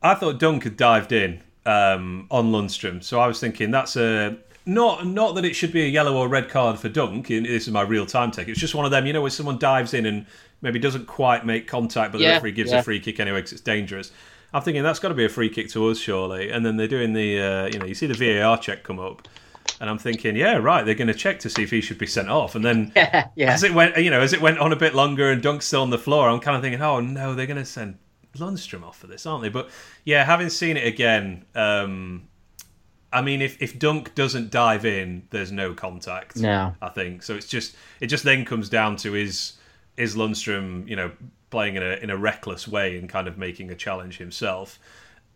I thought Dunk had dived in um, on Lundstram, so I was thinking that's a not not that it should be a yellow or red card for Dunk. This is my real time take. It's just one of them, you know, where someone dives in and maybe doesn't quite make contact, but the referee gives yeah. a free kick anyway because it's dangerous. I'm thinking that's got to be a free kick to us, surely. And then they're doing the, uh, you know, you see the VAR check come up, and I'm thinking, yeah, right, they're going to check to see if he should be sent off. And then (laughs) yeah, yeah. as it went, you know, as it went on a bit longer and Dunk's still on the floor, I'm kind of thinking, oh no, they're going to send Lundstram off for this, aren't they? But yeah, having seen it again, um, I mean, if, if Dunk doesn't dive in, there's no contact. No. I think so. It's just it just then comes down to is is Lundstram, you know, playing in a in a reckless way and kind of making a challenge himself.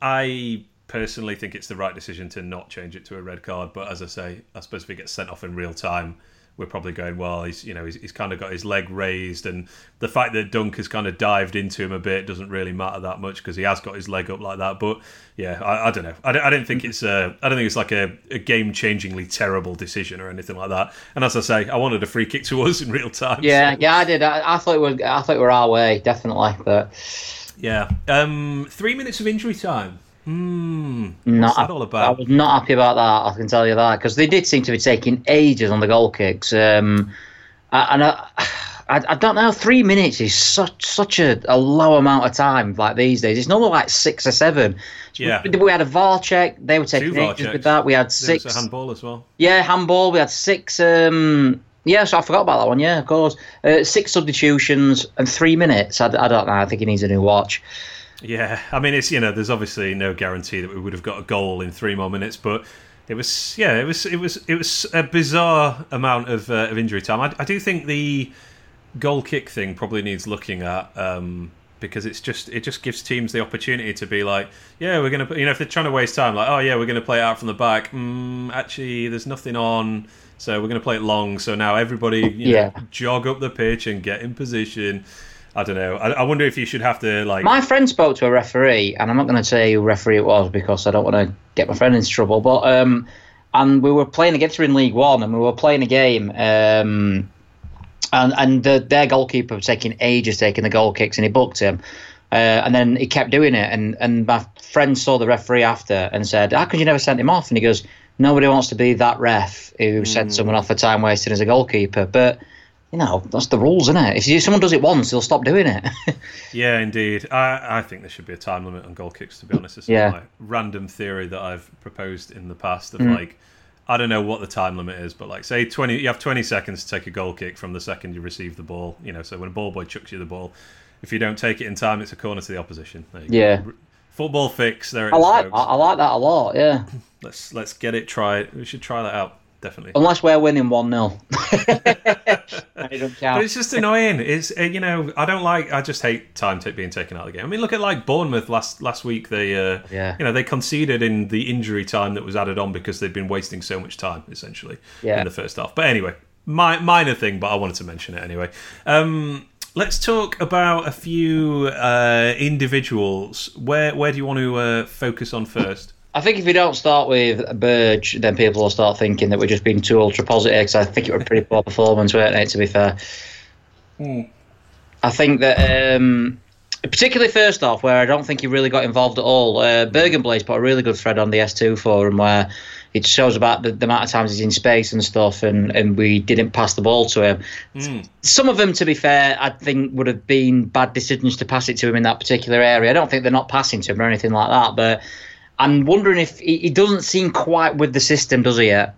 I personally think it's the right decision to not change it to a red card. But as I say, I suppose if he gets sent off in real time, we're probably going well. He's you know he's, he's kind of got his leg raised, and the fact that Dunk has kind of dived into him a bit doesn't really matter that much because he has got his leg up like that. But yeah, I, I don't know. I don't, I don't think it's a I don't think it's like a, a game changingly terrible decision or anything like that. And as I say, I wanted a free kick to us (laughs) in real time. Yeah, so. yeah, I did. I, I thought it was I thought it were our way definitely, but yeah, um, three minutes of injury time. Hmm. not that all about? I was not happy about that. I can tell you that because they did seem to be taking ages on the goal kicks. Um, and I, (sighs) I, I don't know. Three minutes is such such a, a low amount of time. Like these days, it's normally like six or seven. Yeah. we, we had a VAR check. They were taking VAR ages checks. with that. We had There six. was a handball as well. Yeah, handball. We had six. Um, yeah, so I forgot about that one. Yeah, of course. Uh, six substitutions and three minutes. I, I don't know. I think he needs a new watch. Yeah, I mean, it's you know, there's obviously no guarantee that we would have got a goal in three more minutes, but it was yeah, it was it was it was a bizarre amount of uh, of injury time. I, I do think the goal kick thing probably needs looking at. Um, because it's just it just gives teams the opportunity to be like, yeah, we're gonna you know if they're trying to waste time, like, oh yeah, we're gonna play it out from the back. Mm, actually, there's nothing on, so we're gonna play it long. So now everybody, you Yeah. know, jog up the pitch and get in position. I don't know. I, I wonder if you should have to like. My friend spoke to a referee, and I'm not going to say who referee it was because I don't want to get my friend into trouble. But um, and we were playing against her in League One, and we were playing a game. Um, and and the, their goalkeeper was taking ages taking the goal kicks, and he booked him. Uh, and then he kept doing it, and and my friend saw the referee after and said, "How could you never send him off?" And he goes, "Nobody wants to be that ref who sent someone off for time wasting as a goalkeeper." But you know that's the rules, isn't it? If you, someone does it once, they'll stop doing it. (laughs) Yeah, indeed. I, I think there should be a time limit on goal kicks. To be honest, it's Yeah. my random theory that I've proposed in the past Mm. of like, I don't know what the time limit is, but like, say twenty, you have twenty seconds to take a goal kick from the second you receive the ball. You know, so when a ball boy chucks you the ball, if you don't take it in time, it's a corner to the opposition. There you go. Yeah. Football fix. There. I like that. I like that a lot. Yeah. (laughs) Let's let's get it. Try. We should try that out. Definitely. Unless we're winning one 0 (laughs) But it's just annoying. It's uh, you know I don't like. I just hate time t- being taken out of the game. I mean, look at like Bournemouth last last week. They uh, Yeah. you know they conceded in the injury time that was added on because they'd been wasting so much time essentially Yeah. in the first half. But anyway, my, minor thing, but I wanted to mention it anyway. Um, let's talk about a few uh, individuals. Where where do you want to uh, focus on first? I think if we don't start with Berge, then people will start thinking that we're just being too ultra positive. Because I think it was a pretty poor performance, weren't it? To be fair, I think that um, particularly first off, where I don't think he really got involved at all. Uh, Bergen Blade put a really good thread on the S2 forum where it shows about the, the amount of times he's in space and stuff, and, and we didn't pass the ball to him. Some of them, to be fair, I think would have been bad decisions to pass it to him in that particular area. I don't think they're not passing to him or anything like that, but I'm wondering if he, he doesn't seem quite with the system, does he yet?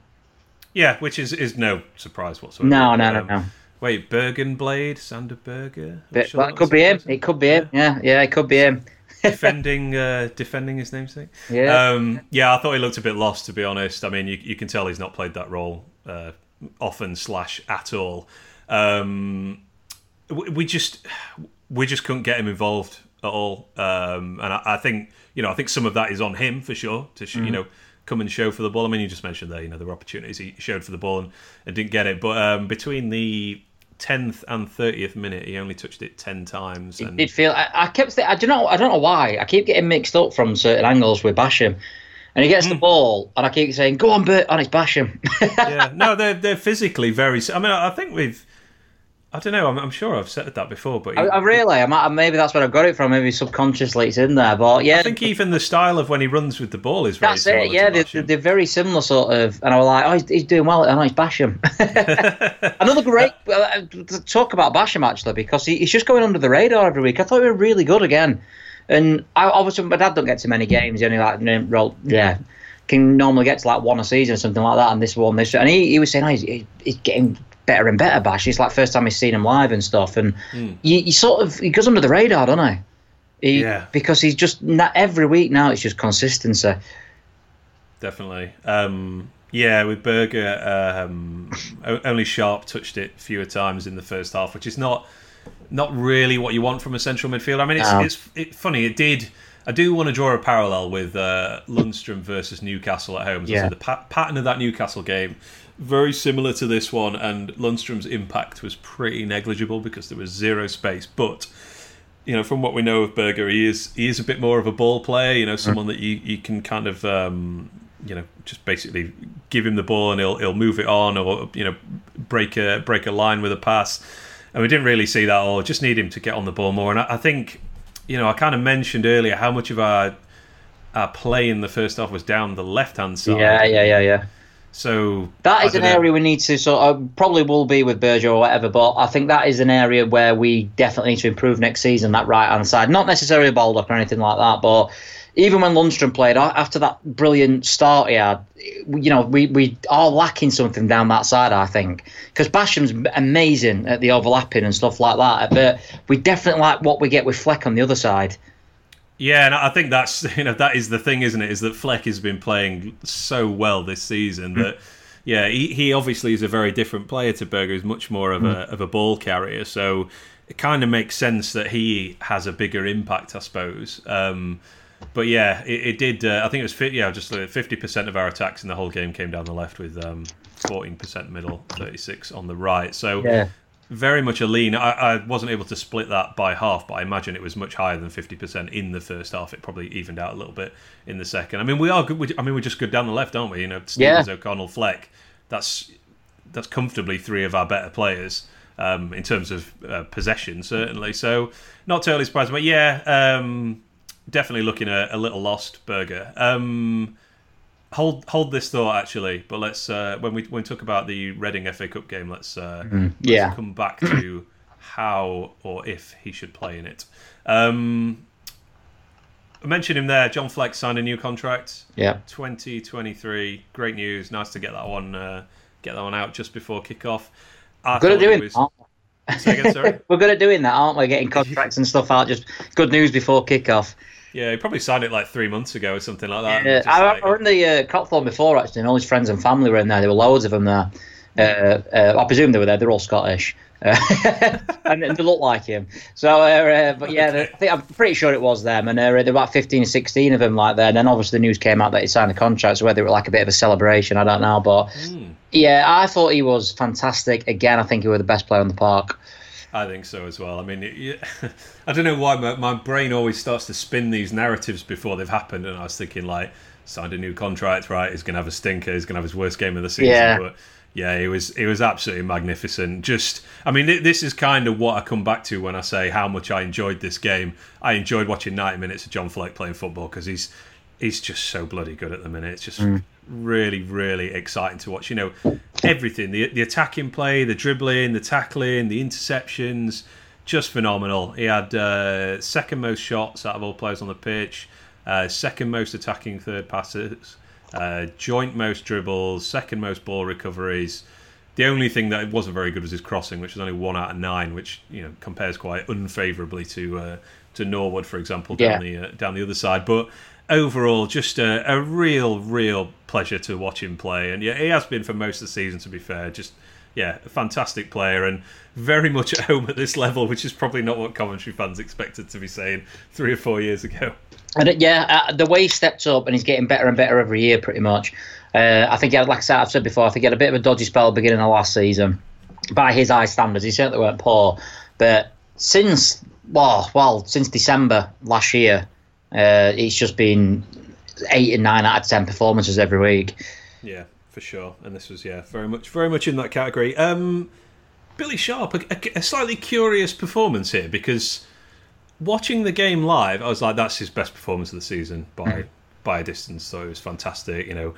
Yeah, which is is no surprise whatsoever. No, no, no, Um, no. Wait, Bergen Blade, Sander Berge. But, sure it could be him. It could be him. Yeah, yeah, it could be him. (laughs) defending uh, defending his namesake. Yeah. Um, yeah, I thought he looked a bit lost to be honest. I mean, you, you can tell he's not played that role uh, often slash at all. Um, we, we just we just couldn't get him involved at all, um, and I, I think you know I think some of that is on him for sure to sh- you know come and show for the ball. I mean, you just mentioned there, you know, were opportunities he showed for the ball and, and didn't get it, but um, between the 10th and 30th minute, he only touched it 10 times. And It did feel I, I kept th- I don't know I don't know why I keep getting mixed up from certain angles with Basham, and he gets the ball and I keep saying go on Bert and it's Basham. yeah, no, (laughs) they're they're physically very. I mean, I think we've. I don't know. I'm, I'm sure I've said that before, but I, I really I might, maybe that's where I've got it from. Maybe subconsciously it's in there, but yeah, I think even the style of when he runs with the ball is very that's similar it. Yeah, they're, they're very similar sort of. And I was like, oh, he's, he's doing well. And it's Basham. (laughs) Another great (laughs) uh, talk about Basham actually because he, he's just going under the radar every week. I thought he was really good again. And I obviously my dad don't get to many games. He only like you know, roll, yeah, can normally get to like one a season or something like that. And this one, this, and he, he was saying, oh, he's, he's getting better and better. Bash. It's like first time he's seen him live and stuff. And you, you sort of he goes under the radar, don't he? He, Yeah. Because he's just not every week now. It's just consistency. definitely. Um, yeah, with Berge, um, only Sharp touched it fewer times in the first half, which is not not really what you want from a central midfielder. I mean, it's No. it's it, funny. It did. I do want to draw a parallel with uh, Lundstram versus Newcastle at home. So Yeah. the pa- pattern of that Newcastle game very similar to this one, and Lundstram's impact was pretty negligible because there was zero space. But you know, from what we know of Berge, he is he is a bit more of a ball player. You know, someone that you, you can kind of um, you know just basically give him the ball and he'll he'll move it on or you know break a break a line with a pass. And we didn't really see that Or Just need him to get on the ball more. And I, I think you know I kind of mentioned earlier how much of our our play in the first half was down the left hand side. Yeah, yeah, yeah, yeah. So that is an dunno. area we need to sort of probably will be with Berge or whatever, but I think that is an area where we definitely need to improve next season. That right hand side, not necessarily a Baldock or anything like that, but even when Lundstram played after that brilliant start he had, you know, we we are lacking something down that side. I think because Basham's amazing at the overlapping and stuff like that, but we definitely like what we get with Fleck on the other side. Yeah, and I think that's (laughs) you know that is the thing, isn't it? Is that Fleck has been playing so well this season that yeah, he, he obviously is a very different player to Berge. He's much more of a of a ball carrier, so it kind of makes sense that he has a bigger impact, I suppose. Um, but yeah, it, it did. Uh, I think it was fit. Yeah, just fifty percent of our attacks in the whole game came down the left with um, fourteen percent middle, thirty six on the right. So Yeah. Very much a lean. I, I wasn't able to split that by half, but I imagine it was much higher than fifty percent in the first half. It probably evened out a little bit in the second. I mean, we are good. we- I mean, we're just good down the left, aren't we? You know, Stevens, O'Connell, Fleck. That's that's comfortably three of our better players um, in terms of uh, possession, certainly. So not totally surprised, but yeah, um, definitely looking a, a little lost. Berge. Um, hold hold this thought actually, but let's uh, when we when we talk about the Reading FA Cup game, let's uh, let's Yeah. come back to how or if he should play in it. Um, I mentioned him there. John Fleck signed a new contract. Yeah. 2023. Great news. Nice to get that one uh, get that one out just before kickoff. I Good at doing was- that. aren't we? Say again, sorry? (laughs) We're good at doing that, aren't we? Getting contracts and stuff out. Just good news before kickoff. Yeah, he probably signed it like three months ago or something like that. Yeah, I, like- I were in the uh, Cropthorne before actually, and all his friends and family were in there. There were loads of them there. Uh, uh, I presume they were there. They're all Scottish, uh, (laughs) and, and they look like him. So, uh, uh, but yeah, Okay. I think, I'm pretty sure it was them. And uh, there were about 15 or 16 of them like there. And then obviously the news came out that he signed a contract. So whether it was like a bit of a celebration, I don't know. But Hmm. yeah, I thought he was fantastic. Again, I think he was the best player on the park. I think so as well. I mean, it, you- (laughs) I don't know why my, my brain always starts to spin these narratives before they've happened, and I was thinking like, signed a new contract, right? He's going to have a stinker. He's going to have his worst game of the season. Yeah. But yeah, it was it was absolutely magnificent. Just, I mean, th- this is kind of what I come back to when I say how much I enjoyed this game. I enjoyed watching 90 minutes of John Fleck playing football because he's he's just so bloody good at the minute. It's just mm. Really, really exciting to watch. You know, everything the the attacking play, the dribbling, the tackling, the interceptions, just phenomenal. He had uh, second most shots out of all players on the pitch, uh, second most attacking third passes, uh, joint most dribbles, second most ball recoveries. The only thing that wasn't very good was his crossing, which was only one out of nine, which you know compares quite unfavourably to uh, to Norwood, for example, down the uh, down the other side. But overall, just a, a real, real pleasure to watch him play. And yeah, he has been for most of the season. To be fair, just yeah, a fantastic player and very much at home at this level, which is probably not what Coventry fans expected to be saying three or four years ago. And uh, yeah, uh, the way he stepped up and he's getting better and better every year, pretty much. Uh, I think, he had, like I said, I've said before, I think he had a bit of a dodgy spell beginning of last season. By his high standards, he certainly weren't poor. But since, well, well since December last year, uh, it's just been eight and nine out of ten performances every week. Yeah, for sure. And this was yeah, very much, very much in that category. Um, Billy Sharp, a, a- a slightly curious performance here because watching the game live, I was like, that's his best performance of the season by by a distance. So it was fantastic. You know,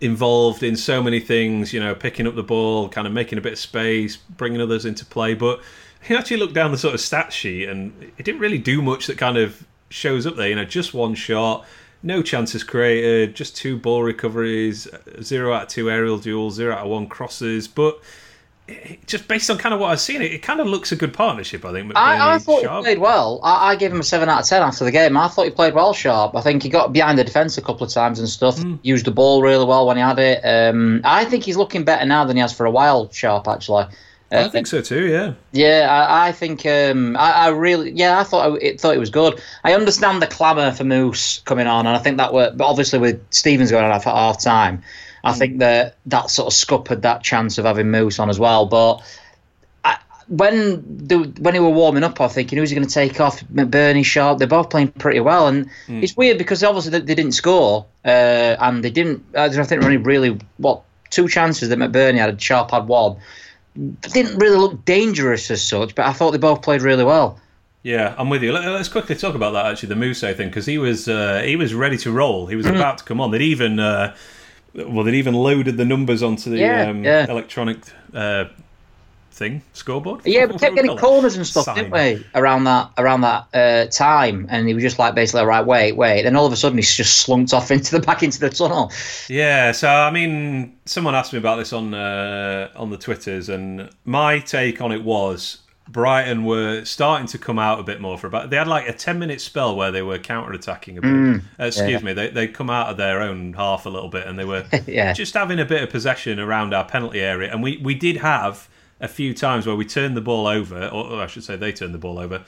involved in so many things. You know, picking up the ball, kind of making a bit of space, bringing others into play. But he actually looked down the sort of stat sheet, and it didn't really do much that kind of shows up there. You know, just one shot. No chances created, just two ball recoveries, zero out of two aerial duels, zero out of one crosses. But just based on kind of what I've seen, it, it kind of looks a good partnership. I think. I, I, thought Sharp. he played well. I, I, gave him a seven out of ten after the game. I thought he played well, Sharp. I think he got behind the defence a couple of times and stuff. Mm. Used the ball really well when he had it. Um, I think he's looking better now than he has for a while, Sharp. Actually. I think so too. Yeah. Yeah, I, I think um, I, I, really, yeah, I thought it thought it was good. I understand the clamour for Moose coming on, and I think that were, but obviously with Stevens going on at half time, I mm. think that that sort of scuppered that chance of having Moose on as well. But when the, when they were warming up, I was thinking who's he going to take off? McBurnie, Sharp. They're both playing pretty well, and mm. it's weird because obviously they, they didn't score, uh, and they didn't. I think only really what two chances that McBurnie had. Sharp had one. Didn't really look dangerous as such, but I thought they both played really well. Yeah, I'm with you. Let's quickly talk about that actually, the Mousset thing, because he was uh, he was ready to roll. He was mm. about to come on. They'd even uh, well, they'd even loaded the numbers onto the yeah, um, yeah. electronic uh, thing scoreboard. Yeah, (laughs) we kept getting corners and stuff, Sign. didn't we? Around that around that uh, time, and he was just like basically, right, wait, wait. Then all of a sudden, he's just slumped off (laughs) into the back into the tunnel. Yeah. So I mean, someone asked me about this on uh, on the twitters, and my take on it was. Brighton were starting to come out a bit more for about. They had like a ten minute spell where they were counter attacking a bit. Mm, uh, excuse yeah. me, they they come out of their own half a little bit, and they were (laughs) yeah. just having a bit of possession around our penalty area. And we we did have a few times where we turned the ball over, or, or I should say they turned the ball over,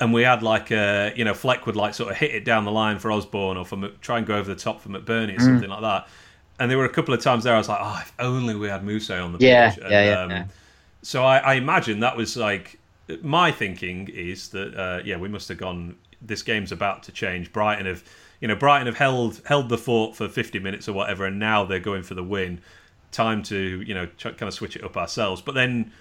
and we had like a you know Fleck would like sort of hit it down the line for Osborn or for try and go over the top for McBurnie or mm. something like that. And there were a couple of times there I was like, oh, if only we had Mousset on the yeah, pitch. And, yeah, yeah, um, yeah. So I, I, imagine that was like my thinking is that uh, yeah we must have gone. This game's about to change. Brighton have you know Brighton have held held the fort for 50 minutes or whatever, and now they're going for the win time to you know kind of switch it up ourselves. But then,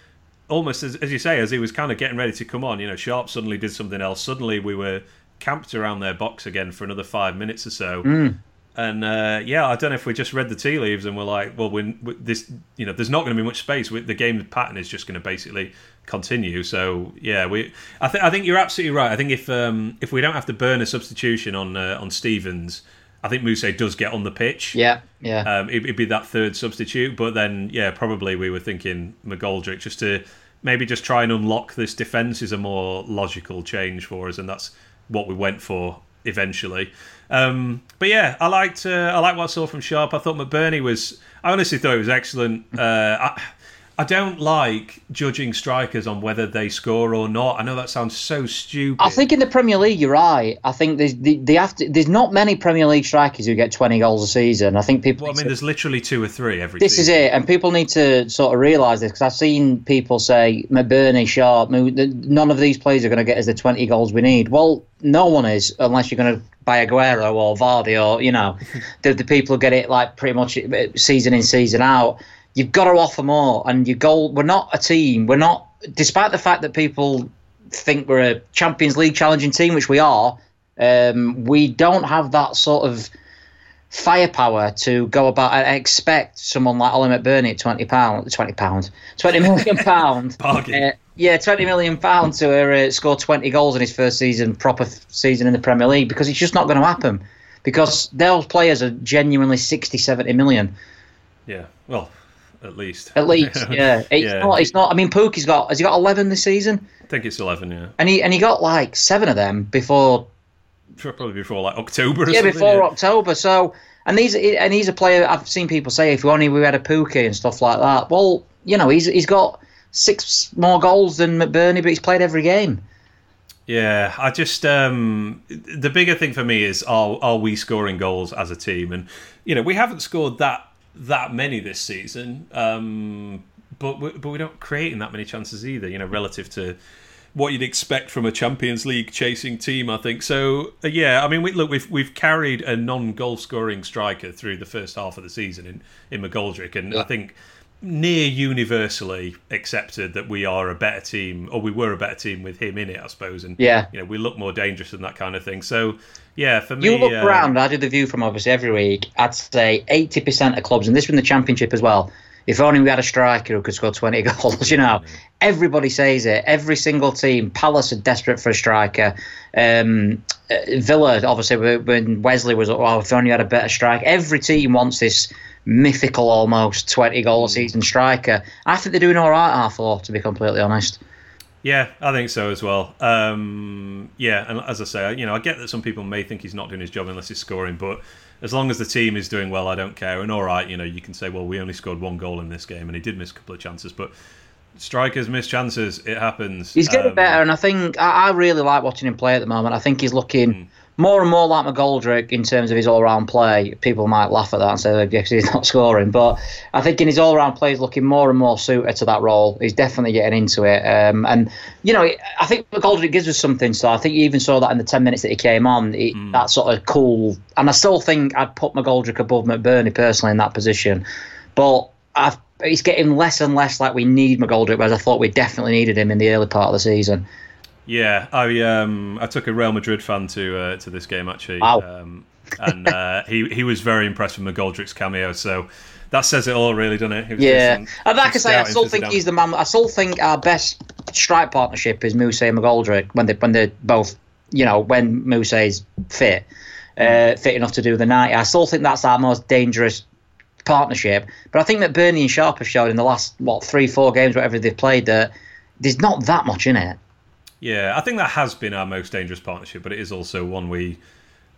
almost as, as you say, as he was kind of getting ready to come on, you know, Sharp suddenly did something else. Suddenly we were camped around their box again for another five minutes or so. Mm. And uh, yeah, I don't know if we just read the tea leaves and we're like, well, we, this, you know, there's not going to be much space. With the game pattern is just going to basically continue. So yeah, we, I think, I think you're absolutely right. I think if um, if we don't have to burn a substitution on uh, on Stevens, I think Mousset does get on the pitch. Yeah, yeah. Um, it, would be that third substitute, but then yeah, probably we were thinking McGoldrick just to maybe just try and unlock this defence is a more logical change for us, and that's what we went for eventually. Um, but yeah, I liked uh, I liked what I saw from Sharp. I thought McBurnie was. I honestly thought he was excellent. Uh, I, I don't like judging strikers on whether they score or not. I know that sounds so stupid. I think in the Premier League, you're right. I think there's they, they have to, there's not many Premier League strikers who get 20 goals a season. I think people. Well, I mean, to, there's literally two or three every. This season. is it, and people need to sort of realise this because I've seen people say McBurnie, Sharp, none of these players are going to get us the 20 goals we need. Well, no one is unless you're going to buy Aguero or Vardy or you know (laughs) the, the people who get it like pretty much uh, season in season out you've got to offer more. And your goal, we're not a team. We're not, despite the fact that people think we're a Champions League challenging team, which we are. Um, we don't have that sort of firepower to go about and expect someone like Ollie McBurnie at twenty pound, twenty pound, twenty million (laughs) pound. uh, yeah, twenty million pound to uh, score twenty goals in his first season, proper season in the Premier League, because it's just not going to happen. Because those players are genuinely 60, 70 million. Yeah, well, at least. At least, (laughs) yeah. It's yeah. not. It's not. I mean, Pukki's got. Has he got eleven this season? I think it's eleven. Yeah. And he and he got like seven of them before. Probably before like October. yeah, before yeah. October. So, and he's and he's a player. I've seen people say if only we had a Pukki and stuff like that. Well, you know, he's he's got six more goals than McBurnie, but he's played every game. Yeah, I just um, the bigger thing for me is are are we scoring goals as a team? And you know, we haven't scored that that many this season, um, but we, but we don't creating that many chances either. You know, relative to what you'd expect from a Champions League chasing team, I think. So uh, yeah, I mean, we, look, we've we've carried a non-goal scoring striker through the first half of the season in in McGoldrick, and yeah. I think near universally accepted that we are a better team, or we were a better team with him in it, I suppose. And yeah, you know, we look more dangerous and that kind of thing. So yeah, for me, you look uh, around. I do the view from obviously every week. I'd say eighty percent of clubs, and this from the championship as well. If only we had a striker who could score twenty (laughs) goals, you know. Everybody says it. Every single team. Palace are desperate for a striker. Um, uh, Villa, obviously, when Wesley was, oh, if only we had a better strike. Every team wants this mythical almost 20 goal a season striker. I think they're doing all right, half four, to be completely honest. Yeah, I think so as well. Um, yeah, and as I say, you know, I get that some people may think he's not doing his job unless he's scoring, but as long as the team is doing well, I don't care. And all right, you know, you can say, well, we only scored one goal in this game, and he did miss a couple of chances, but strikers miss chances. It happens. He's getting um, better, and I think I, I, really like watching him play at the moment. I think he's looking. Mm more and more like McGoldrick in terms of his all-round play. People might laugh at that and say that he's not (laughs) scoring, but I think in his all-round play, he's looking more and more suited to that role. He's definitely getting into it, um, and you know, I think McGoldrick gives us something. So I think you even saw that in the ten minutes that he came on, he, mm. that sort of cool. And I still think I'd put McGoldrick above McBurnie personally in that position, but I've, he's getting less and less like we need McGoldrick, whereas I thought we definitely needed him in the early part of the season. Yeah, I um I took a Real Madrid fan to uh, to this game actually. Wow. Um, and uh, he he was very impressed with McGoldrick's cameo. So that says it all, really, doesn't it? it yeah, some, and like I say, I still think he's the man. I still think our best strike partnership is Mousset and McGoldrick when they when they're both, you know, when is fit, uh, fit enough to do the night. I still think that's our most dangerous partnership. But I think that Bernie and Sharp have shown in the last what three, four games, whatever they've played, that there's not that much in it. Yeah, I think that has been our most dangerous partnership, but it is also one we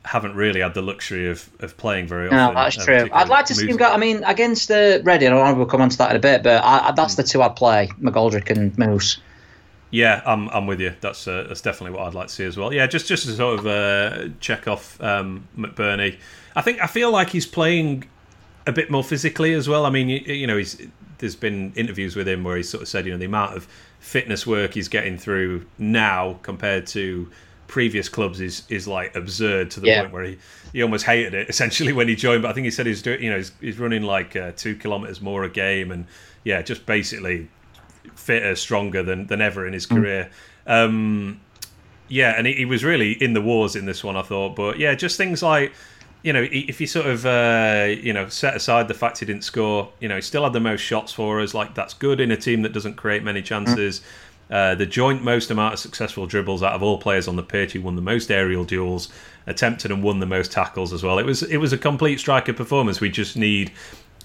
haven't really had the luxury of, of playing very often. No, that's uh, true. I'd like to see him go. I mean, against the uh, Reading, I know we'll come on to that in a bit, but I, I, that's mm. the two I'd play: McGoldrick and Moose. Yeah, I'm I'm with you. That's uh, that's definitely what I'd like to see as well. Yeah, just just to sort of uh, check off um, McBurnie. I think I feel like he's playing a bit more physically as well. I mean, you, you know, he's there's been interviews with him where he's sort of said, you know, the amount of fitness work he's getting through now compared to previous clubs is is like absurd to the yeah. point where he, he almost hated it (laughs) essentially when he joined. But I think he said he's doing, you know, he's, he's running like uh, two kilometers more a game, and yeah, just basically fitter, stronger than than ever in his mm. career. Um, yeah, and he, he was really in the wars in this one, I thought. But yeah, just things like you know, if you sort of, uh, you know, set aside the fact he didn't score, you know, he still had the most shots for us. Like that's good in a team that doesn't create many chances. Uh, the joint most amount of successful dribbles out of all players on the pitch. He won the most aerial duels, attempted and won the most tackles as well. It was it was a complete striker performance. We just need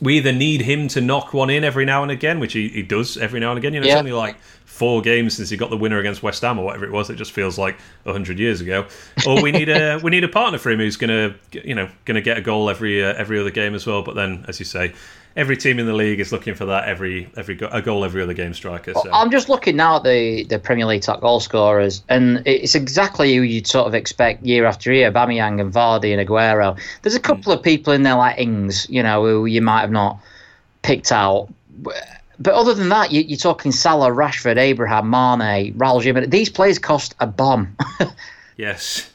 we either need him to knock one in every now and again, which he, he does every now and again. You know, yeah. it's only like four games since he got the winner against West Ham or whatever it was. It just feels like hundred years ago. Or we need a we need a partner for him who's gonna you know gonna get a goal every uh, every other game as well. But then, as you say, every team in the league is looking for that every every go- a goal every other game striker. So. I'm just looking now at the the Premier League top goal scorers, and it's exactly who you'd sort of expect year after year: Aubameyang and Vardy and Aguero. There's a couple mm. of people in there like Ings, you know, who you might have not picked out but other than that, you, are talking Salah, Rashford, Abraham, Mane, Raul Jimenez. These players cost a bomb. (laughs) yes,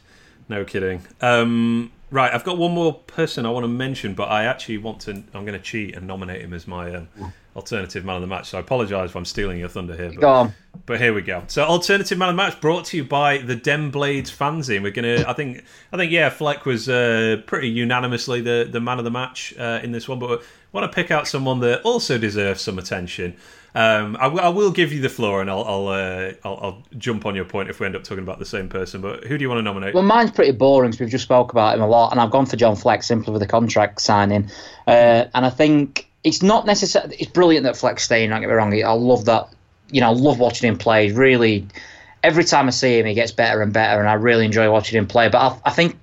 no kidding. Um, right, I've got one more person I want to mention, but I actually want to. I'm going to cheat and nominate him as my um, alternative man of the match. So I apologise if I'm stealing your thunder here. But, go on. But here we go. So alternative man of the match brought to you by the Dem Blades fanzine. We're gonna. I think. I think. Yeah, Fleck was uh, pretty unanimously the the man of the match uh, in this one, but I want to pick out someone that also deserves some attention. Um, I, I, will give you the floor, and I'll I'll, uh, I'll, I'll jump on your point if we end up talking about the same person. But who do you want to nominate? Well, mine's pretty boring. So we've just spoke about him a lot, and I've gone for John Fleck simply with the contract signing. Uh, and I think it's not necessarily it's brilliant that Fleck's staying. Don't get me wrong. I love that. You know, I love watching him play. Really, every time I see him, he gets better and better, and I really enjoy watching him play. But I, I think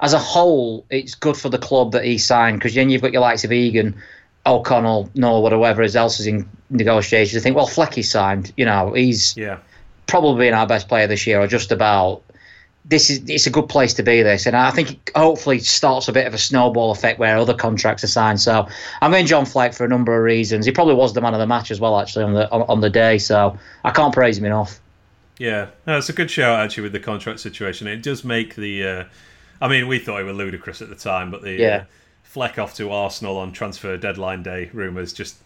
as a whole, it's good for the club that he signed because then you've got your likes of Egan O'Connell, Norwood, or whoever else is in negotiations, I think, well, Flecky signed. You know, he's yeah. probably been our best player this year, or just about. This is it's a good place to be. This, and I think it hopefully starts a bit of a snowball effect where other contracts are signed. So I'm in John Fleck for a number of reasons. He probably was the man of the match as well, actually on the on, on the day. So I can't praise him enough. Yeah, no, it's a good shout actually with the contract situation. It does make the. Uh, I mean, we thought it was ludicrous at the time, but the yeah. Uh, Fleck off to Arsenal on transfer deadline day rumours just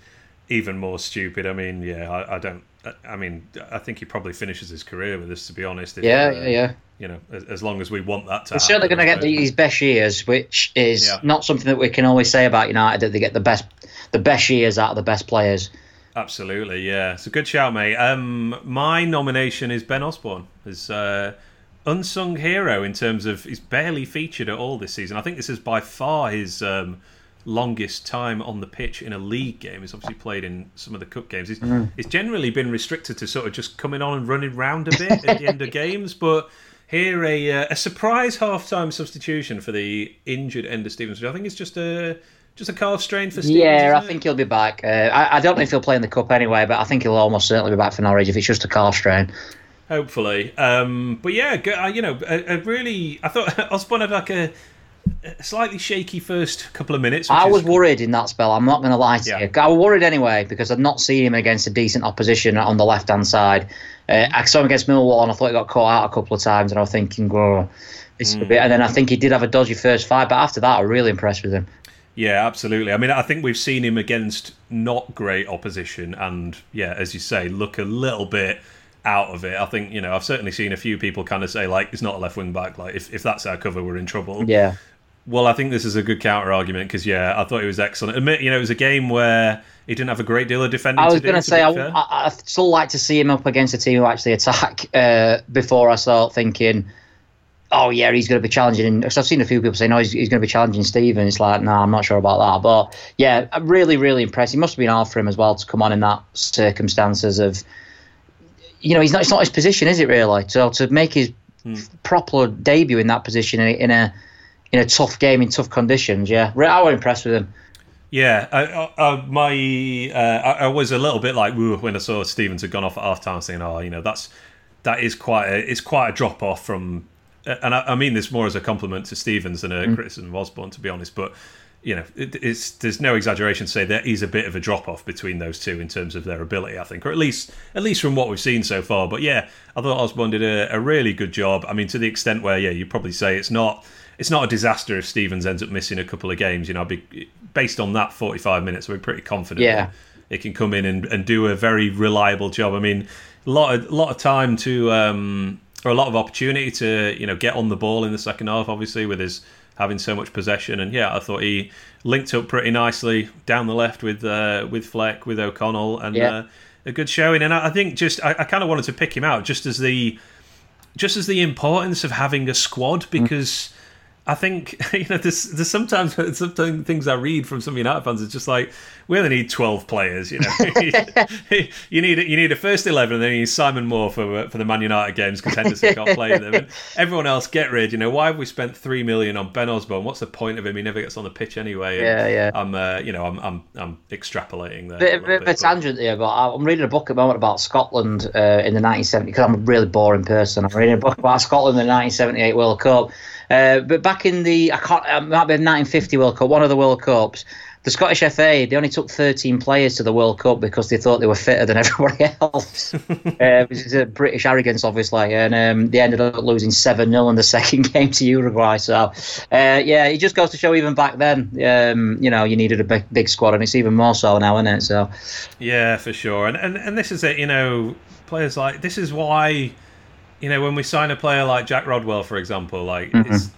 even more stupid. I mean, yeah, I, I, don't. I mean, I think he probably finishes his career with this. To be honest, if, yeah, uh, yeah, yeah. You know, as, as, long as we want that to. We're certainly going to get these best years, which is yeah. not something that we can always say about United that they get the best, the best years out of the best players. Absolutely, yeah. It's a good shout, mate. Um, my nomination is Ben Osborn. Is uh, unsung hero in terms of he's barely featured at all this season. I think this is by far his um, longest time on the pitch in a league game. He's obviously played in some of the cup games. He's, Mm. he's generally been restricted to sort of just coming on and running round a bit at the end of (laughs) games, but here a uh, a surprise half-time substitution for the injured Enda Stevens, which I think is just a just a calf strain for Stevens. Yeah, I think he'll be back. Uh, I, I don't know if he'll play in the cup anyway, but I think he'll almost certainly be back for Norwich if it's just a calf strain. Hopefully, um, but yeah, uh, you know, a, a really, I thought (laughs) Osborn had like a, a slightly shaky first couple of minutes. I is- was worried in that spell. I'm not going to lie to Yeah. you. I was worried anyway because I'd not seen him against a decent opposition on the left hand side. Uh, I saw him against Millwall and I thought he got caught out a couple of times, and I was thinking, "Whoa, this is a bit." And then I think he did have a dodgy first fight, but after that, I was really impressed with him. Yeah, absolutely. I mean, I think we've seen him against not great opposition, and yeah, as you say, look a little bit out of it. I think you know I've certainly seen a few people kind of say like it's not a left wing back. Like if, if that's our cover, we're in trouble. Yeah, Well, I think this is a good counter argument because yeah, I thought it was excellent. Admit, you know, it was a game where he didn't have a great deal of defending. I was going to say I. I, I'd still like to see him up against a team who actually attack. Uh, before I start thinking, oh yeah, he's going to be challenging. Because I've seen a few people saying, oh, he's, he's going to be challenging Steven. It's like, no, I'm not sure about that. But yeah, I'm really, really impressed. He must have been hard for him as well to come on in that circumstances of, you know, he's not. It's not his position, is it really? So to make his proper debut in that position in a, in a in a tough game in tough conditions, yeah, I was impressed with him. Yeah, I, I, I, my uh, I, was a little bit like woo when I saw Stevens had gone off at half time, saying, "Oh, you know, that's that is quite a it's quite a drop off from." And I, mean this more as a compliment to Stevens than a mm. criticism of Osborn, to be honest. But you know, it, it's there's no exaggeration to say there is a bit of a drop off between those two in terms of their ability, I think, or at least at least from what we've seen so far. But yeah, I thought Osborn did a, a really good job. I mean, to the extent where yeah, you probably say it's not it's not a disaster if Stevens ends up missing a couple of games. You know, I'd be based on that 45 minutes, we're pretty confident. Yeah. It can come in and, and do a very reliable job. I mean, a lot of lot of time to um, or a lot of opportunity to you know get on the ball in the second half. Obviously, with his having so much possession, and yeah, I thought he linked up pretty nicely down the left with uh, with Fleck, with O'Connell, and Yeah. uh, a good showing. And I, I think just I, I kind of wanted to pick him out just as the just as the importance of having a squad because I think (laughs) you know there's there's sometimes (laughs) sometimes things I read from some United fans it's just like we only need twelve players you know (laughs) you need you need a first eleven and then you need Simon Moore for for the Man United games because Henderson can't play them and everyone else get rid you know why have we spent three million on Ben Osborn what's the point of him he never gets on the pitch anyway And Yeah, yeah. I'm uh, you know I'm I'm I'm extrapolating there a bit, bit a tangent here, but I'm reading a book at the moment about Scotland uh, in the 1970s because I'm a really boring person. I'm reading a book about Scotland in the 1978 World Cup. Uh, but back in the, I can't, it might be 1950 World Cup, one of the World Cups, the Scottish FA, they only took 13 players to the World Cup because they thought they were fitter than (laughs) everybody else. (laughs) uh, which is a British arrogance, obviously. And um, they ended up losing 7 0 in the (laughs) second game to Uruguay. So, uh, yeah, it just goes to show even back then, um, you know, you needed a big, big squad, and it's even more so now, isn't it? So, Yeah, for sure. And, and and this is it, you know, players like this is why you know, when we sign a player like Jack Rodwell, for example, like mm-hmm. it's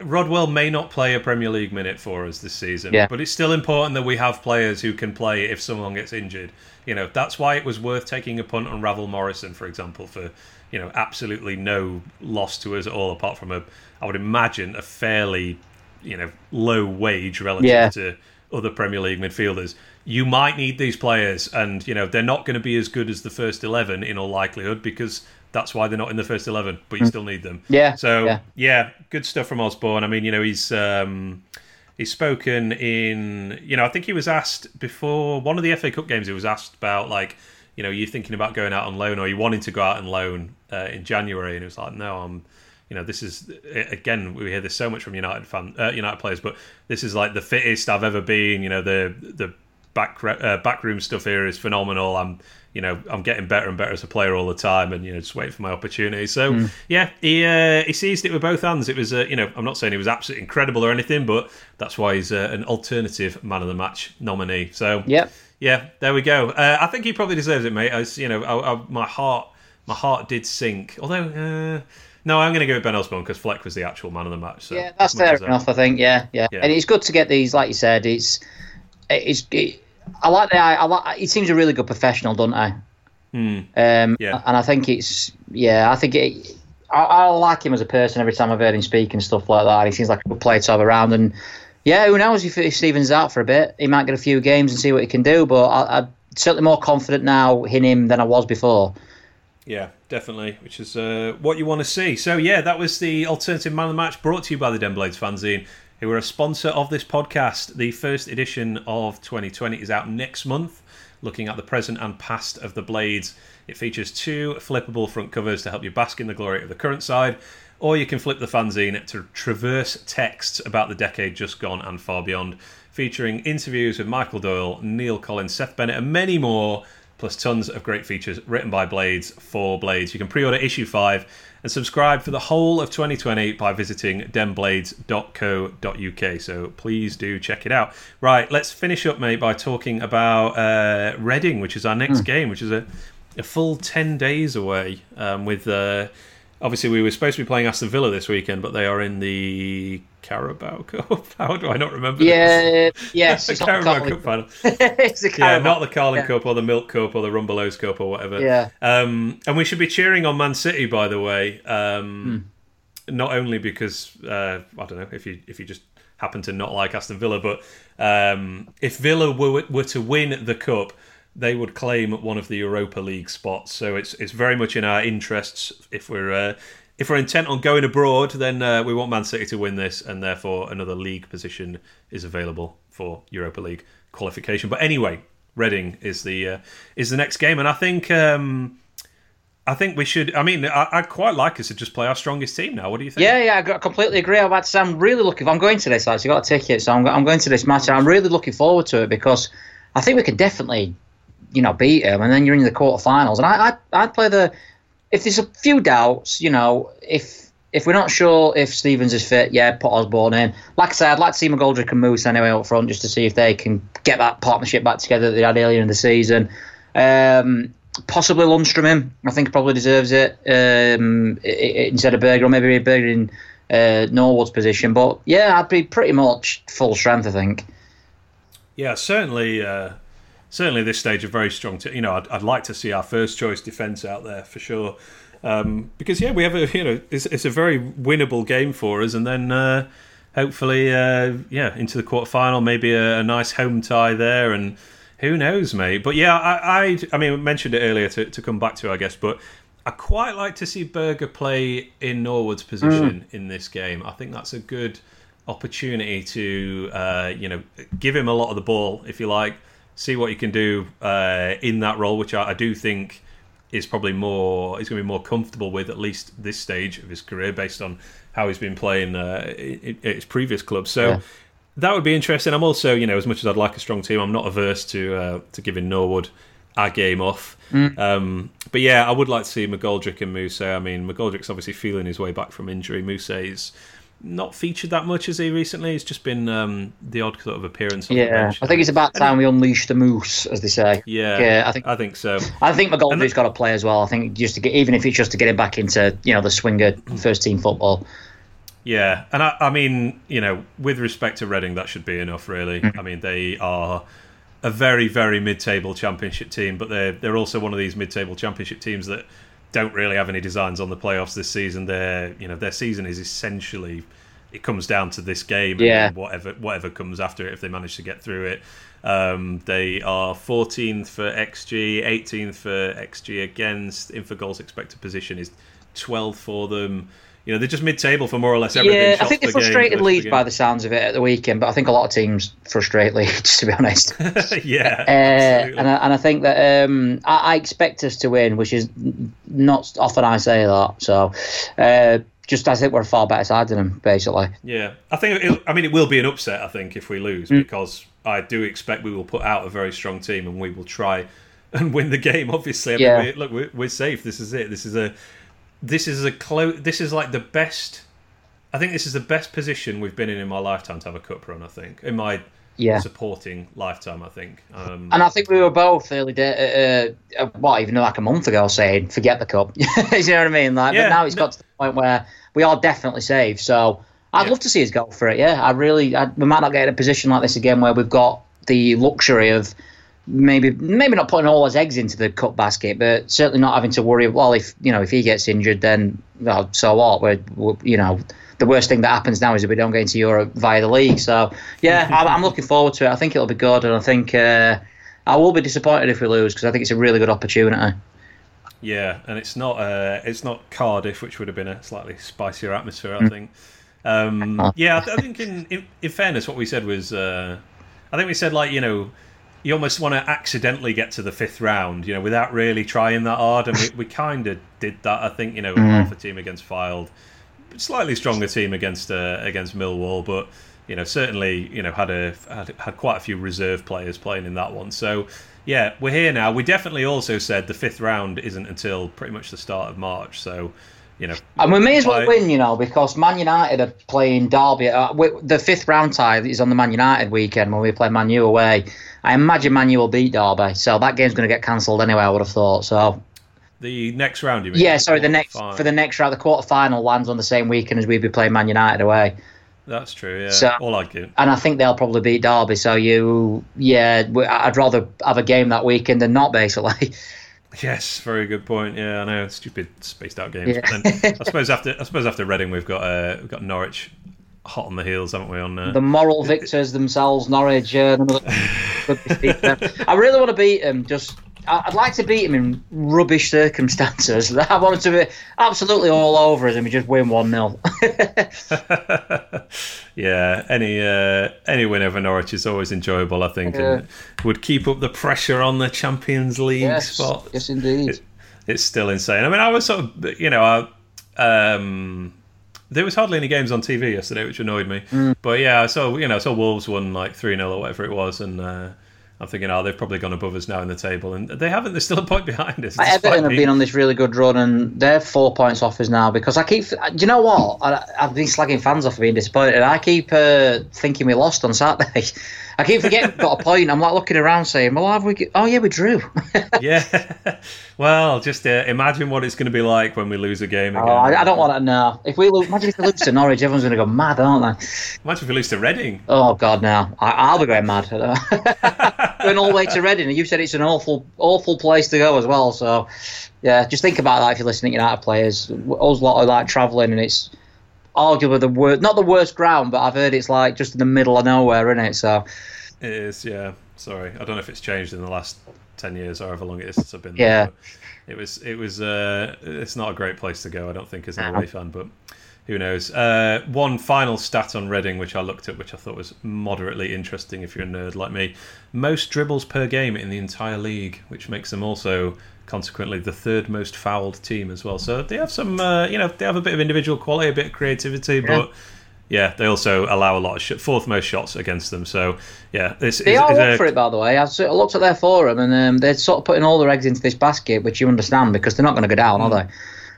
Rodwell may not play a Premier League minute for us this season, Yeah. but it's still important that we have players who can play if someone gets injured. You know, that's why it was worth taking a punt on Ravel Morrison, for example, for you know absolutely no loss to us at all, apart from a, I would imagine, a fairly you know low wage relative Yeah. to other Premier League midfielders. You might need these players, and you know they're not going to be as good as the first eleven in all likelihood because that's why they're not in the first eleven. But you still need them. Yeah, So yeah. yeah, good stuff from Osborn. I mean, you know, he's um, he's spoken in. You know, I think he was asked before one of the FA Cup games. He was asked about like, you know, you thinking about going out on loan or you wanting to go out on loan uh, in January, and he was like, no, I'm. You know, this is again we hear this so much from United fan, uh, United players, but this is like the fittest I've ever been. You know, the the back uh, backroom stuff here is phenomenal. I'm you know I'm getting better and better as a player all the time, and you know just waiting for my opportunity. So yeah, he uh, he seized it with both hands. It was uh, you know I'm not saying he was absolutely incredible or anything, but that's why he's uh, an alternative man of the match nominee. So yeah, yeah, there we go. Uh, I think he probably deserves it, mate. As you know, I, I, my heart my heart did sink. Although uh, no, I'm going to go with Ben Osborn because Fleck was the actual man of the match. So Yeah, that's fair enough. I think. Yeah, yeah, Yeah. And it's good to get these, like you said. It's, it's. It, I like the. I like. He seems a really good professional, doesn't I? Hmm. Um, Yeah. And I think it's. Yeah, I think it. I, I like him as a person. Every time I've heard him speak and stuff like that, he seems like a good player to have around. And yeah, who knows if, if Stevens out for a bit, he might get a few games and see what he can do. But I, I'm certainly more confident now in him than I was before. Yeah, definitely, which is uh, what you want to see. So, yeah, that was the alternative man of the match brought to you by the Den Blades fanzine, who are a sponsor of this podcast. The first edition of 2020 is out next month, looking at the present and past of the Blades. It features two flippable front covers to help you bask in the glory of the current side, or you can flip the fanzine to traverse texts about the decade just gone and far beyond, featuring interviews with Michael Doyle, Neil Collins, Seth Bennett, and many more plus tons of great features written by Blades for Blades. You can pre order issue 5 and subscribe for the whole of 2020 by visiting denblades.co.uk. So please do check it out. Right, let's finish up, mate, by talking about uh, Reading, which is our next mm. game, which is a, a full 10 days away um, with. Uh, obviously, we were supposed to be playing Aston Villa this weekend, but they are in the Carabao (laughs) Cup. How do I not remember? Yeah, (laughs) this? yes, the Carabao Cup final. (laughs) it's the Carabao. Yeah, not the Carling yeah. Cup or the Milk Cup or the Rumbelows Cup or whatever. Yeah. Um, and we should be cheering on Man City, by the way. Um, hmm. Not only because uh, I don't know if you if you just happen to not like Aston Villa, but um, if Villa were were to win the cup, they would claim one of the Europa League spots. So it's it's very much in our interests if we're uh, if we're intent on going abroad, then uh, we want Man City to win this, and therefore another league position is available for Europa League qualification. But anyway, Reading is the uh, is the next game, and I think um, I think we should. I mean, I, would quite like us to just play our strongest team now. What do you think? Yeah, yeah, I completely agree. To say, I'm really looking. I'm going to this. I actually, got a ticket, so I'm, I'm going to this match, and I'm really looking forward to it because I think we could definitely, you know, beat them, and then you're in the quarterfinals. And I, I, I'd play the if there's a few doubts, you know, if if we're not sure if Stevens is fit, yeah, put Osborn in. Like I said, I'd like to see McGoldrick and Moose anyway up front just to see if they can get that partnership back together that they had earlier in the season. Um, possibly Lundstram in. I think probably deserves it um, instead of Berge, or maybe Berge in uh, Norwood's position. But yeah, I'd be pretty much full strength, I think. Yeah, certainly. Uh, certainly this stage a very strong. T- you know, I'd, I'd like to see our first choice defence out there for sure. Um, because yeah, we have a you know it's, it's a very winnable game for us, and then uh, hopefully uh, yeah into the quarter final, maybe a, a, nice home tie there, and who knows, mate. But yeah, I I, I mean I mentioned it earlier to, to come back to I guess, but I quite like to see Berge play in Norwood's position mm. in this game. I think that's a good opportunity to uh, you know give him a lot of the ball if you like see what he can do uh, in that role, which I, I, do think is probably more he's going to be more comfortable with at least this stage of his career based on how he's been playing uh, at his previous clubs. So. Yeah. That would be interesting. I'm also, you know, as much as I'd like a strong team, I'm not averse to uh, to giving Norwood a game off. Mm. Um, but yeah, I would like to see McGoldrick and Moose. I mean, McGoldrick's obviously feeling his way back from injury. Moose is not featured that much as he recently. It's just been um, the odd sort of appearance. yeah, I think it's about time we unleash the moose, as they say. Yeah, yeah, I think I think so. I think McGoldrick's got to play as well. I think just to get, even if it's just to get him back into you know the swinger first team football. Yeah, and I, I mean, you know, with respect to Reading, that should be enough, really. Mm-hmm. I mean, they are a very, very mid-table championship team, but they're they're also one of these mid-table championship teams that don't really have any designs on the playoffs this season. Their you know their season is essentially it comes down to this game yeah. and whatever whatever comes after it if they manage to get through it. Um, they are 14th for XG, 18th for XG against. In for goals expected position is 12 for them you know, they're just mid-table for more or less everything. Yeah, I think they're frustrated Leeds by the sounds of it at the weekend, but I think a lot of teams frustrate Leeds, (laughs) to be honest. (laughs) yeah, uh, and I, and I think that um, I, I, expect us to win, which is not often I say that. So. Uh, just I think we're a far better side than them, basically. Yeah, I think. It, I mean, it will be an upset. I think if we lose, mm. because I do expect we will put out a very strong team and we will try and win the (laughs) game. Obviously, I yeah. Mean, we, look, we're, we're, safe. This is it. This is a this is a close. This is like the best. I think this is the best position we've been in in my lifetime to have a cup run. I think in my yeah. supporting lifetime. I think. Um, and I think we were both early day, uh, uh, what even like a month ago saying forget the cup. (laughs) you know what I mean? Like, yeah, but now it's no, got to the point where we are definitely safe. So I'd yeah. love to see us go for it. Yeah, I really. I, we might not get in a position like this again where we've got the luxury of maybe maybe not putting all his eggs into the cup basket, but certainly not having to worry. Well, if you know if he gets injured, then well, so what? We're, we're you know the worst thing that happens now is if we don't get into Europe via the league. So yeah, (laughs) I'm, I'm, looking forward to it. I think it'll be good, and I think uh, I will be disappointed if we lose because I think it's a really good opportunity. Yeah, and it's not uh, it's not Cardiff, which would have been a slightly spicier atmosphere, I mm. think. Um, (laughs) yeah, I, think in, in, in fairness, what we said was, uh, I think we said like you know, you almost want to accidentally get to the fifth round, you know, without really trying that hard, and we, we kind of did that. I think you know, mm. half a team against Fylde, slightly stronger team against uh, against Millwall, but you know, certainly you know had a had, had quite a few reserve players playing in that one, so yeah, we're here now. We definitely also said the fifth round isn't until pretty much the start of March. So, you know, and we may as well win, you know, because Man United are playing Derby. Uh, the fifth round tie is on the Man United weekend when we play Man U away. I imagine Man U will beat Derby, so that game's going to get cancelled anyway. I would have thought so. The next round, you mean? Yeah, sorry. The next for the next round, the quarter final lands on the same weekend as we'd be playing Man United away. That's true. Yeah. So, All I get. And I think they'll probably beat Derby. So you, yeah, I'd rather have a game that weekend than not, basically. (laughs) Yes, very good point. Yeah, I know stupid spaced out games. Yeah. Then I suppose after I suppose after Reading we've got uh, we've got Norwich hot on the heels, haven't we? On uh... the moral victors themselves, Norwich. Uh, (laughs) I really want to beat them. Just I'd like to beat him in rubbish circumstances. (laughs) I wanted to be absolutely all over us and we just win 1 0. (laughs) yeah, any uh, any win over Norwich is always enjoyable, I think, yeah. and would keep up the pressure on the Champions League yes, spot. Yes, indeed. It, it's still insane. I mean, I was sort of, you know, I. Um, there was hardly any games on TV yesterday, which annoyed me. Mm. But yeah, I saw you know I saw Wolves won like three 0 or whatever it was, and uh, I'm thinking, oh, they've probably gone above us now in the table, and they haven't. They're still a point (laughs) behind us. Everton have been on this really good run, and they're four points off us now. Because I keep, do you know what? I, have been slagging fans off for being disappointed. I keep uh, thinking we lost on Saturday. (laughs) I keep forgetting got a point. I'm like looking around saying, "Well, have we? Oh yeah, we drew." (laughs) yeah. Well, just uh, imagine what it's going to be like when we lose a game oh, again. Oh, I, I, don't want to know. If we lose, imagine if we lose to Norwich, everyone's going to go mad, aren't they? Imagine if we lose to Reading. Oh God, no! I, will be going mad. (laughs) going all the way to Reading, and you said it's an awful, awful place to go as well. So, yeah, just think about that if you're listening to United players. Us lot are like travelling, and it's arguably the worst, not the worst ground, but I've heard it's like just in the middle of nowhere, isn't it? So it is, yeah. Sorry, I don't know if it's changed in the last ten years, or however long it is since I've been there. Yeah, it was, it was. Uh, it's not a great place to go, I don't think, as an away fan, but who knows? Uh, one final stat on Reading, which I looked at, which I thought was moderately interesting if you're a nerd like me. Most dribbles per game in the entire league, which makes them also consequently the third most fouled team as well. So they have some, uh, you know, they have a bit of individual quality, a bit of creativity, yeah. but yeah, they also allow a lot of sh- fourth most shots against them. So yeah, it's, they it's, are it's up a... for it by the way. I looked at their forum and um, they're sort of putting all their eggs into this basket, which you understand because they're not going to go down, mm. are they?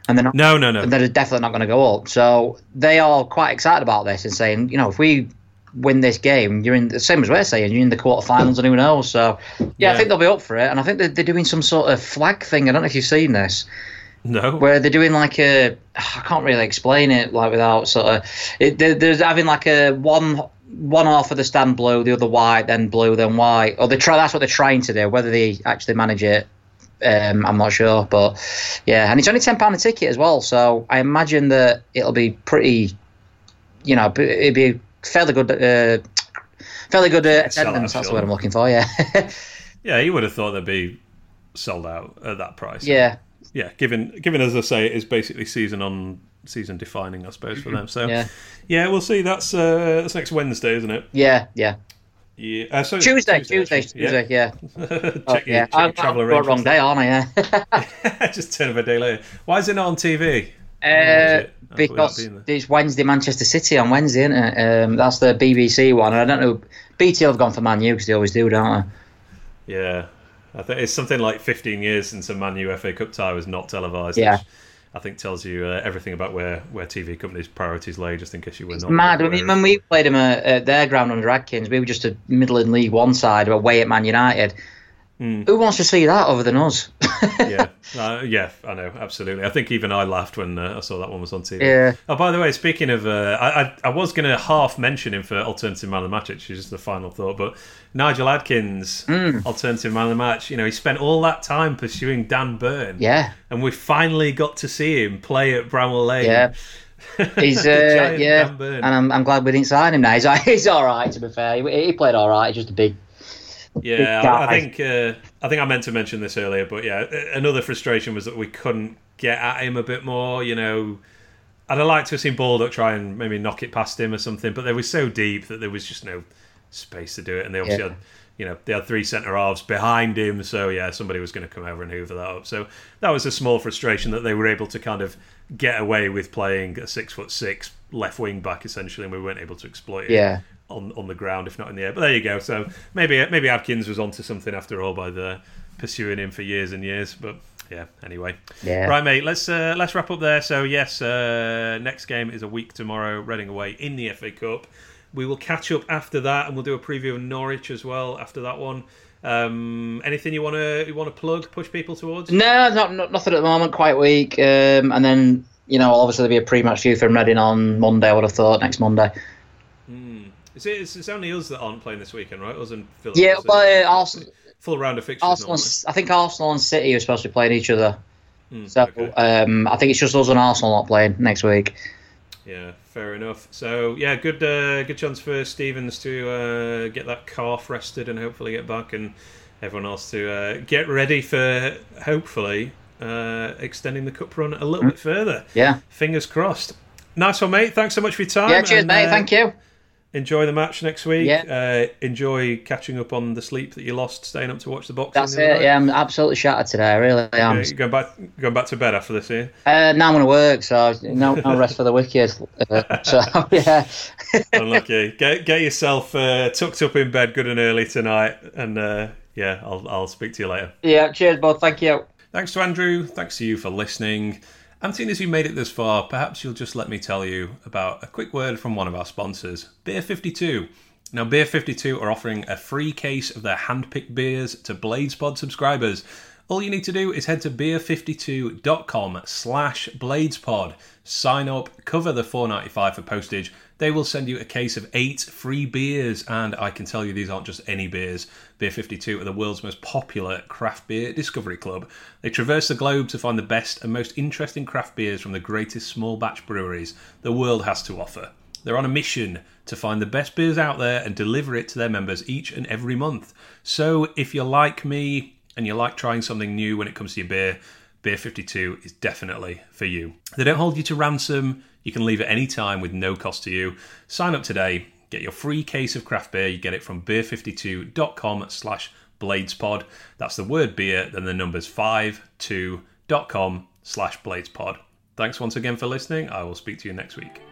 And they're not, no, no, no. They're definitely not going to go up. So they are quite excited about this and saying, you know, if we win this game, you're in the same as we're saying, you're in the quarterfinals and who knows. So yeah, yeah, I think they'll be up for it. And I think they're, they're doing some sort of flag thing. I don't know if you've seen this. No. Where they're doing like a, I can't really explain it like without sort of, it, they're, they're having like a one one half of the stand blue, the other white, then blue, then white. Or they try. That's what they're trying to do. Whether they actually manage it, um, I'm not sure. But yeah, and it's only ten pound a ticket as well. So I imagine that it'll be pretty. You know, it'd be fairly good. Uh, fairly good uh, attendance. That's what I'm looking for. Yeah. (laughs) yeah, you would have thought they'd be sold out at that price. Yeah yeah, given given as I say, it is basically season on season defining, I suppose, for them. So yeah, yeah we'll see. That's uh, that's next Wednesday, isn't it? Yeah, yeah. Yeah, uh, so Tuesday, Tuesday, Tuesday, Tuesday, yeah. (laughs) yeah. check oh, yeah. Your, check travel arrangements. wrong day, aren't I? Yeah. (laughs) Just turn of a day later. Why is it not on TV? Uh, because it's Wednesday, Manchester City on Wednesday, isn't it? Um, that's the BBC one. I don't know. BT have gone for Man U because they always do, don't they? Yeah, I think it's something like 15 years since a Man U FA Cup tie was not televised. Yeah. I think tells you uh, everything about where, where TV companies' priorities lay, just in case you were it's not. Mad. I mean, when we played them at, at, their ground under Adkins, we were just a middle and League One side away at Man United. Mm. Who wants to see that other than us? yeah, (laughs) uh, yeah, I know, absolutely. I think even I laughed when uh, I saw that one was on TV. Yeah. Oh, by the way, speaking of, uh, I, I, I was going to half mention him for alternative man of the match, which is just the final thought, but Nigel Adkins, mm. alternative man of the match. You know, he spent all that time pursuing Dan Burn. Yeah. And we finally got to see him play at Bramall Lane. Yeah. (laughs) He's uh, yeah, and I'm, I'm glad we didn't sign him now. He's, (laughs) he's all right. To be fair, he, he played all right. He's just a big yeah, I, think uh, I think I meant to mention this earlier, but yeah, another frustration was that we couldn't get at him a bit more. You know, I'd have liked to have seen Baldock try and maybe knock it past him or something, but they were so deep that there was just no space to do it, and they obviously yeah. had you know they had three centre halves behind him, so yeah, somebody was going to come over and hoover that up. So that was a small frustration that they were able to kind of get away with playing a six foot six left wing back essentially, and we weren't able to exploit it. Yeah on on the ground, if not in the air. But there you go. So maybe maybe Adkins was onto something after all by the pursuing him for years and years. But yeah, anyway. Yeah. Right, mate. Let's uh, let's wrap up there. So yes, uh, next game is a week tomorrow. Reading away in the FA Cup. We will catch up after that, and we'll do a preview of Norwich as well after that one. Um, anything you want to you want to plug, push people towards? No, not, not nothing at the moment. Quite weak. Um, and then you know, obviously there'll be a pre-match view from Reading on Monday. I would have thought next Monday. It's, it's, it's, only us that aren't playing this weekend, right? Us and Philip. Yeah, but uh, Arsenal. Full round of fixtures. Arsenal, I think Arsenal and City are supposed to be playing each other. Mm, so okay. um, I think it's just us and Arsenal not playing next week. Yeah, fair enough. So yeah, good uh, good chance for Stevens to uh, get that calf rested and hopefully get back, and everyone else to uh, get ready for hopefully uh, extending the cup run a little mm. bit further. Yeah, fingers crossed. Nice one, mate. Thanks so much for your time. Yeah, cheers, and, mate. Uh, Thank you enjoy the match next week. Yeah. Uh, enjoy catching up on the sleep that you lost, staying up to watch the boxing. That's it. Night. Yeah, I'm absolutely shattered today. I really am. Yeah, going back, going back to bed after this, yeah. Uh, now I'm going to work, so no, no rest for the wicked. Uh, so (laughs) (laughs) yeah. Unlucky. Get get yourself uh, tucked up in bed good and early tonight, and uh, yeah, I'll I'll speak to you later. Yeah. Cheers, both. Thank you. Thanks to Andrew. Thanks to you for listening. And seeing as you made it this far, perhaps you'll just let me tell you about a quick word from one of our sponsors, Beer 52. Now, Beer 52 are offering a free case of their hand-picked beers to BladesPod subscribers. All you need to do is head to beer52.com slash bladespod, sign up, cover the 4.95 for postage, they will send you a case of eight free beers, and I can tell you these aren't just any beers. Beer 52 are the world's most popular craft beer discovery club. They traverse the globe to find the best and most interesting craft beers from the greatest small batch breweries the world has to offer. They're on a mission to find the best beers out there and deliver it to their members each and every month. So if you're like me and you like trying something new when it comes to your beer, Beer 52 is definitely for you. They don't hold you to ransom. You can leave at any time with no cost to you. Sign up today. Get your free case of craft beer. You get it from beer52.com slash bladespod. That's the word beer, then the numbers 52.com slash bladespod. Thanks once again for listening. I will speak to you next week.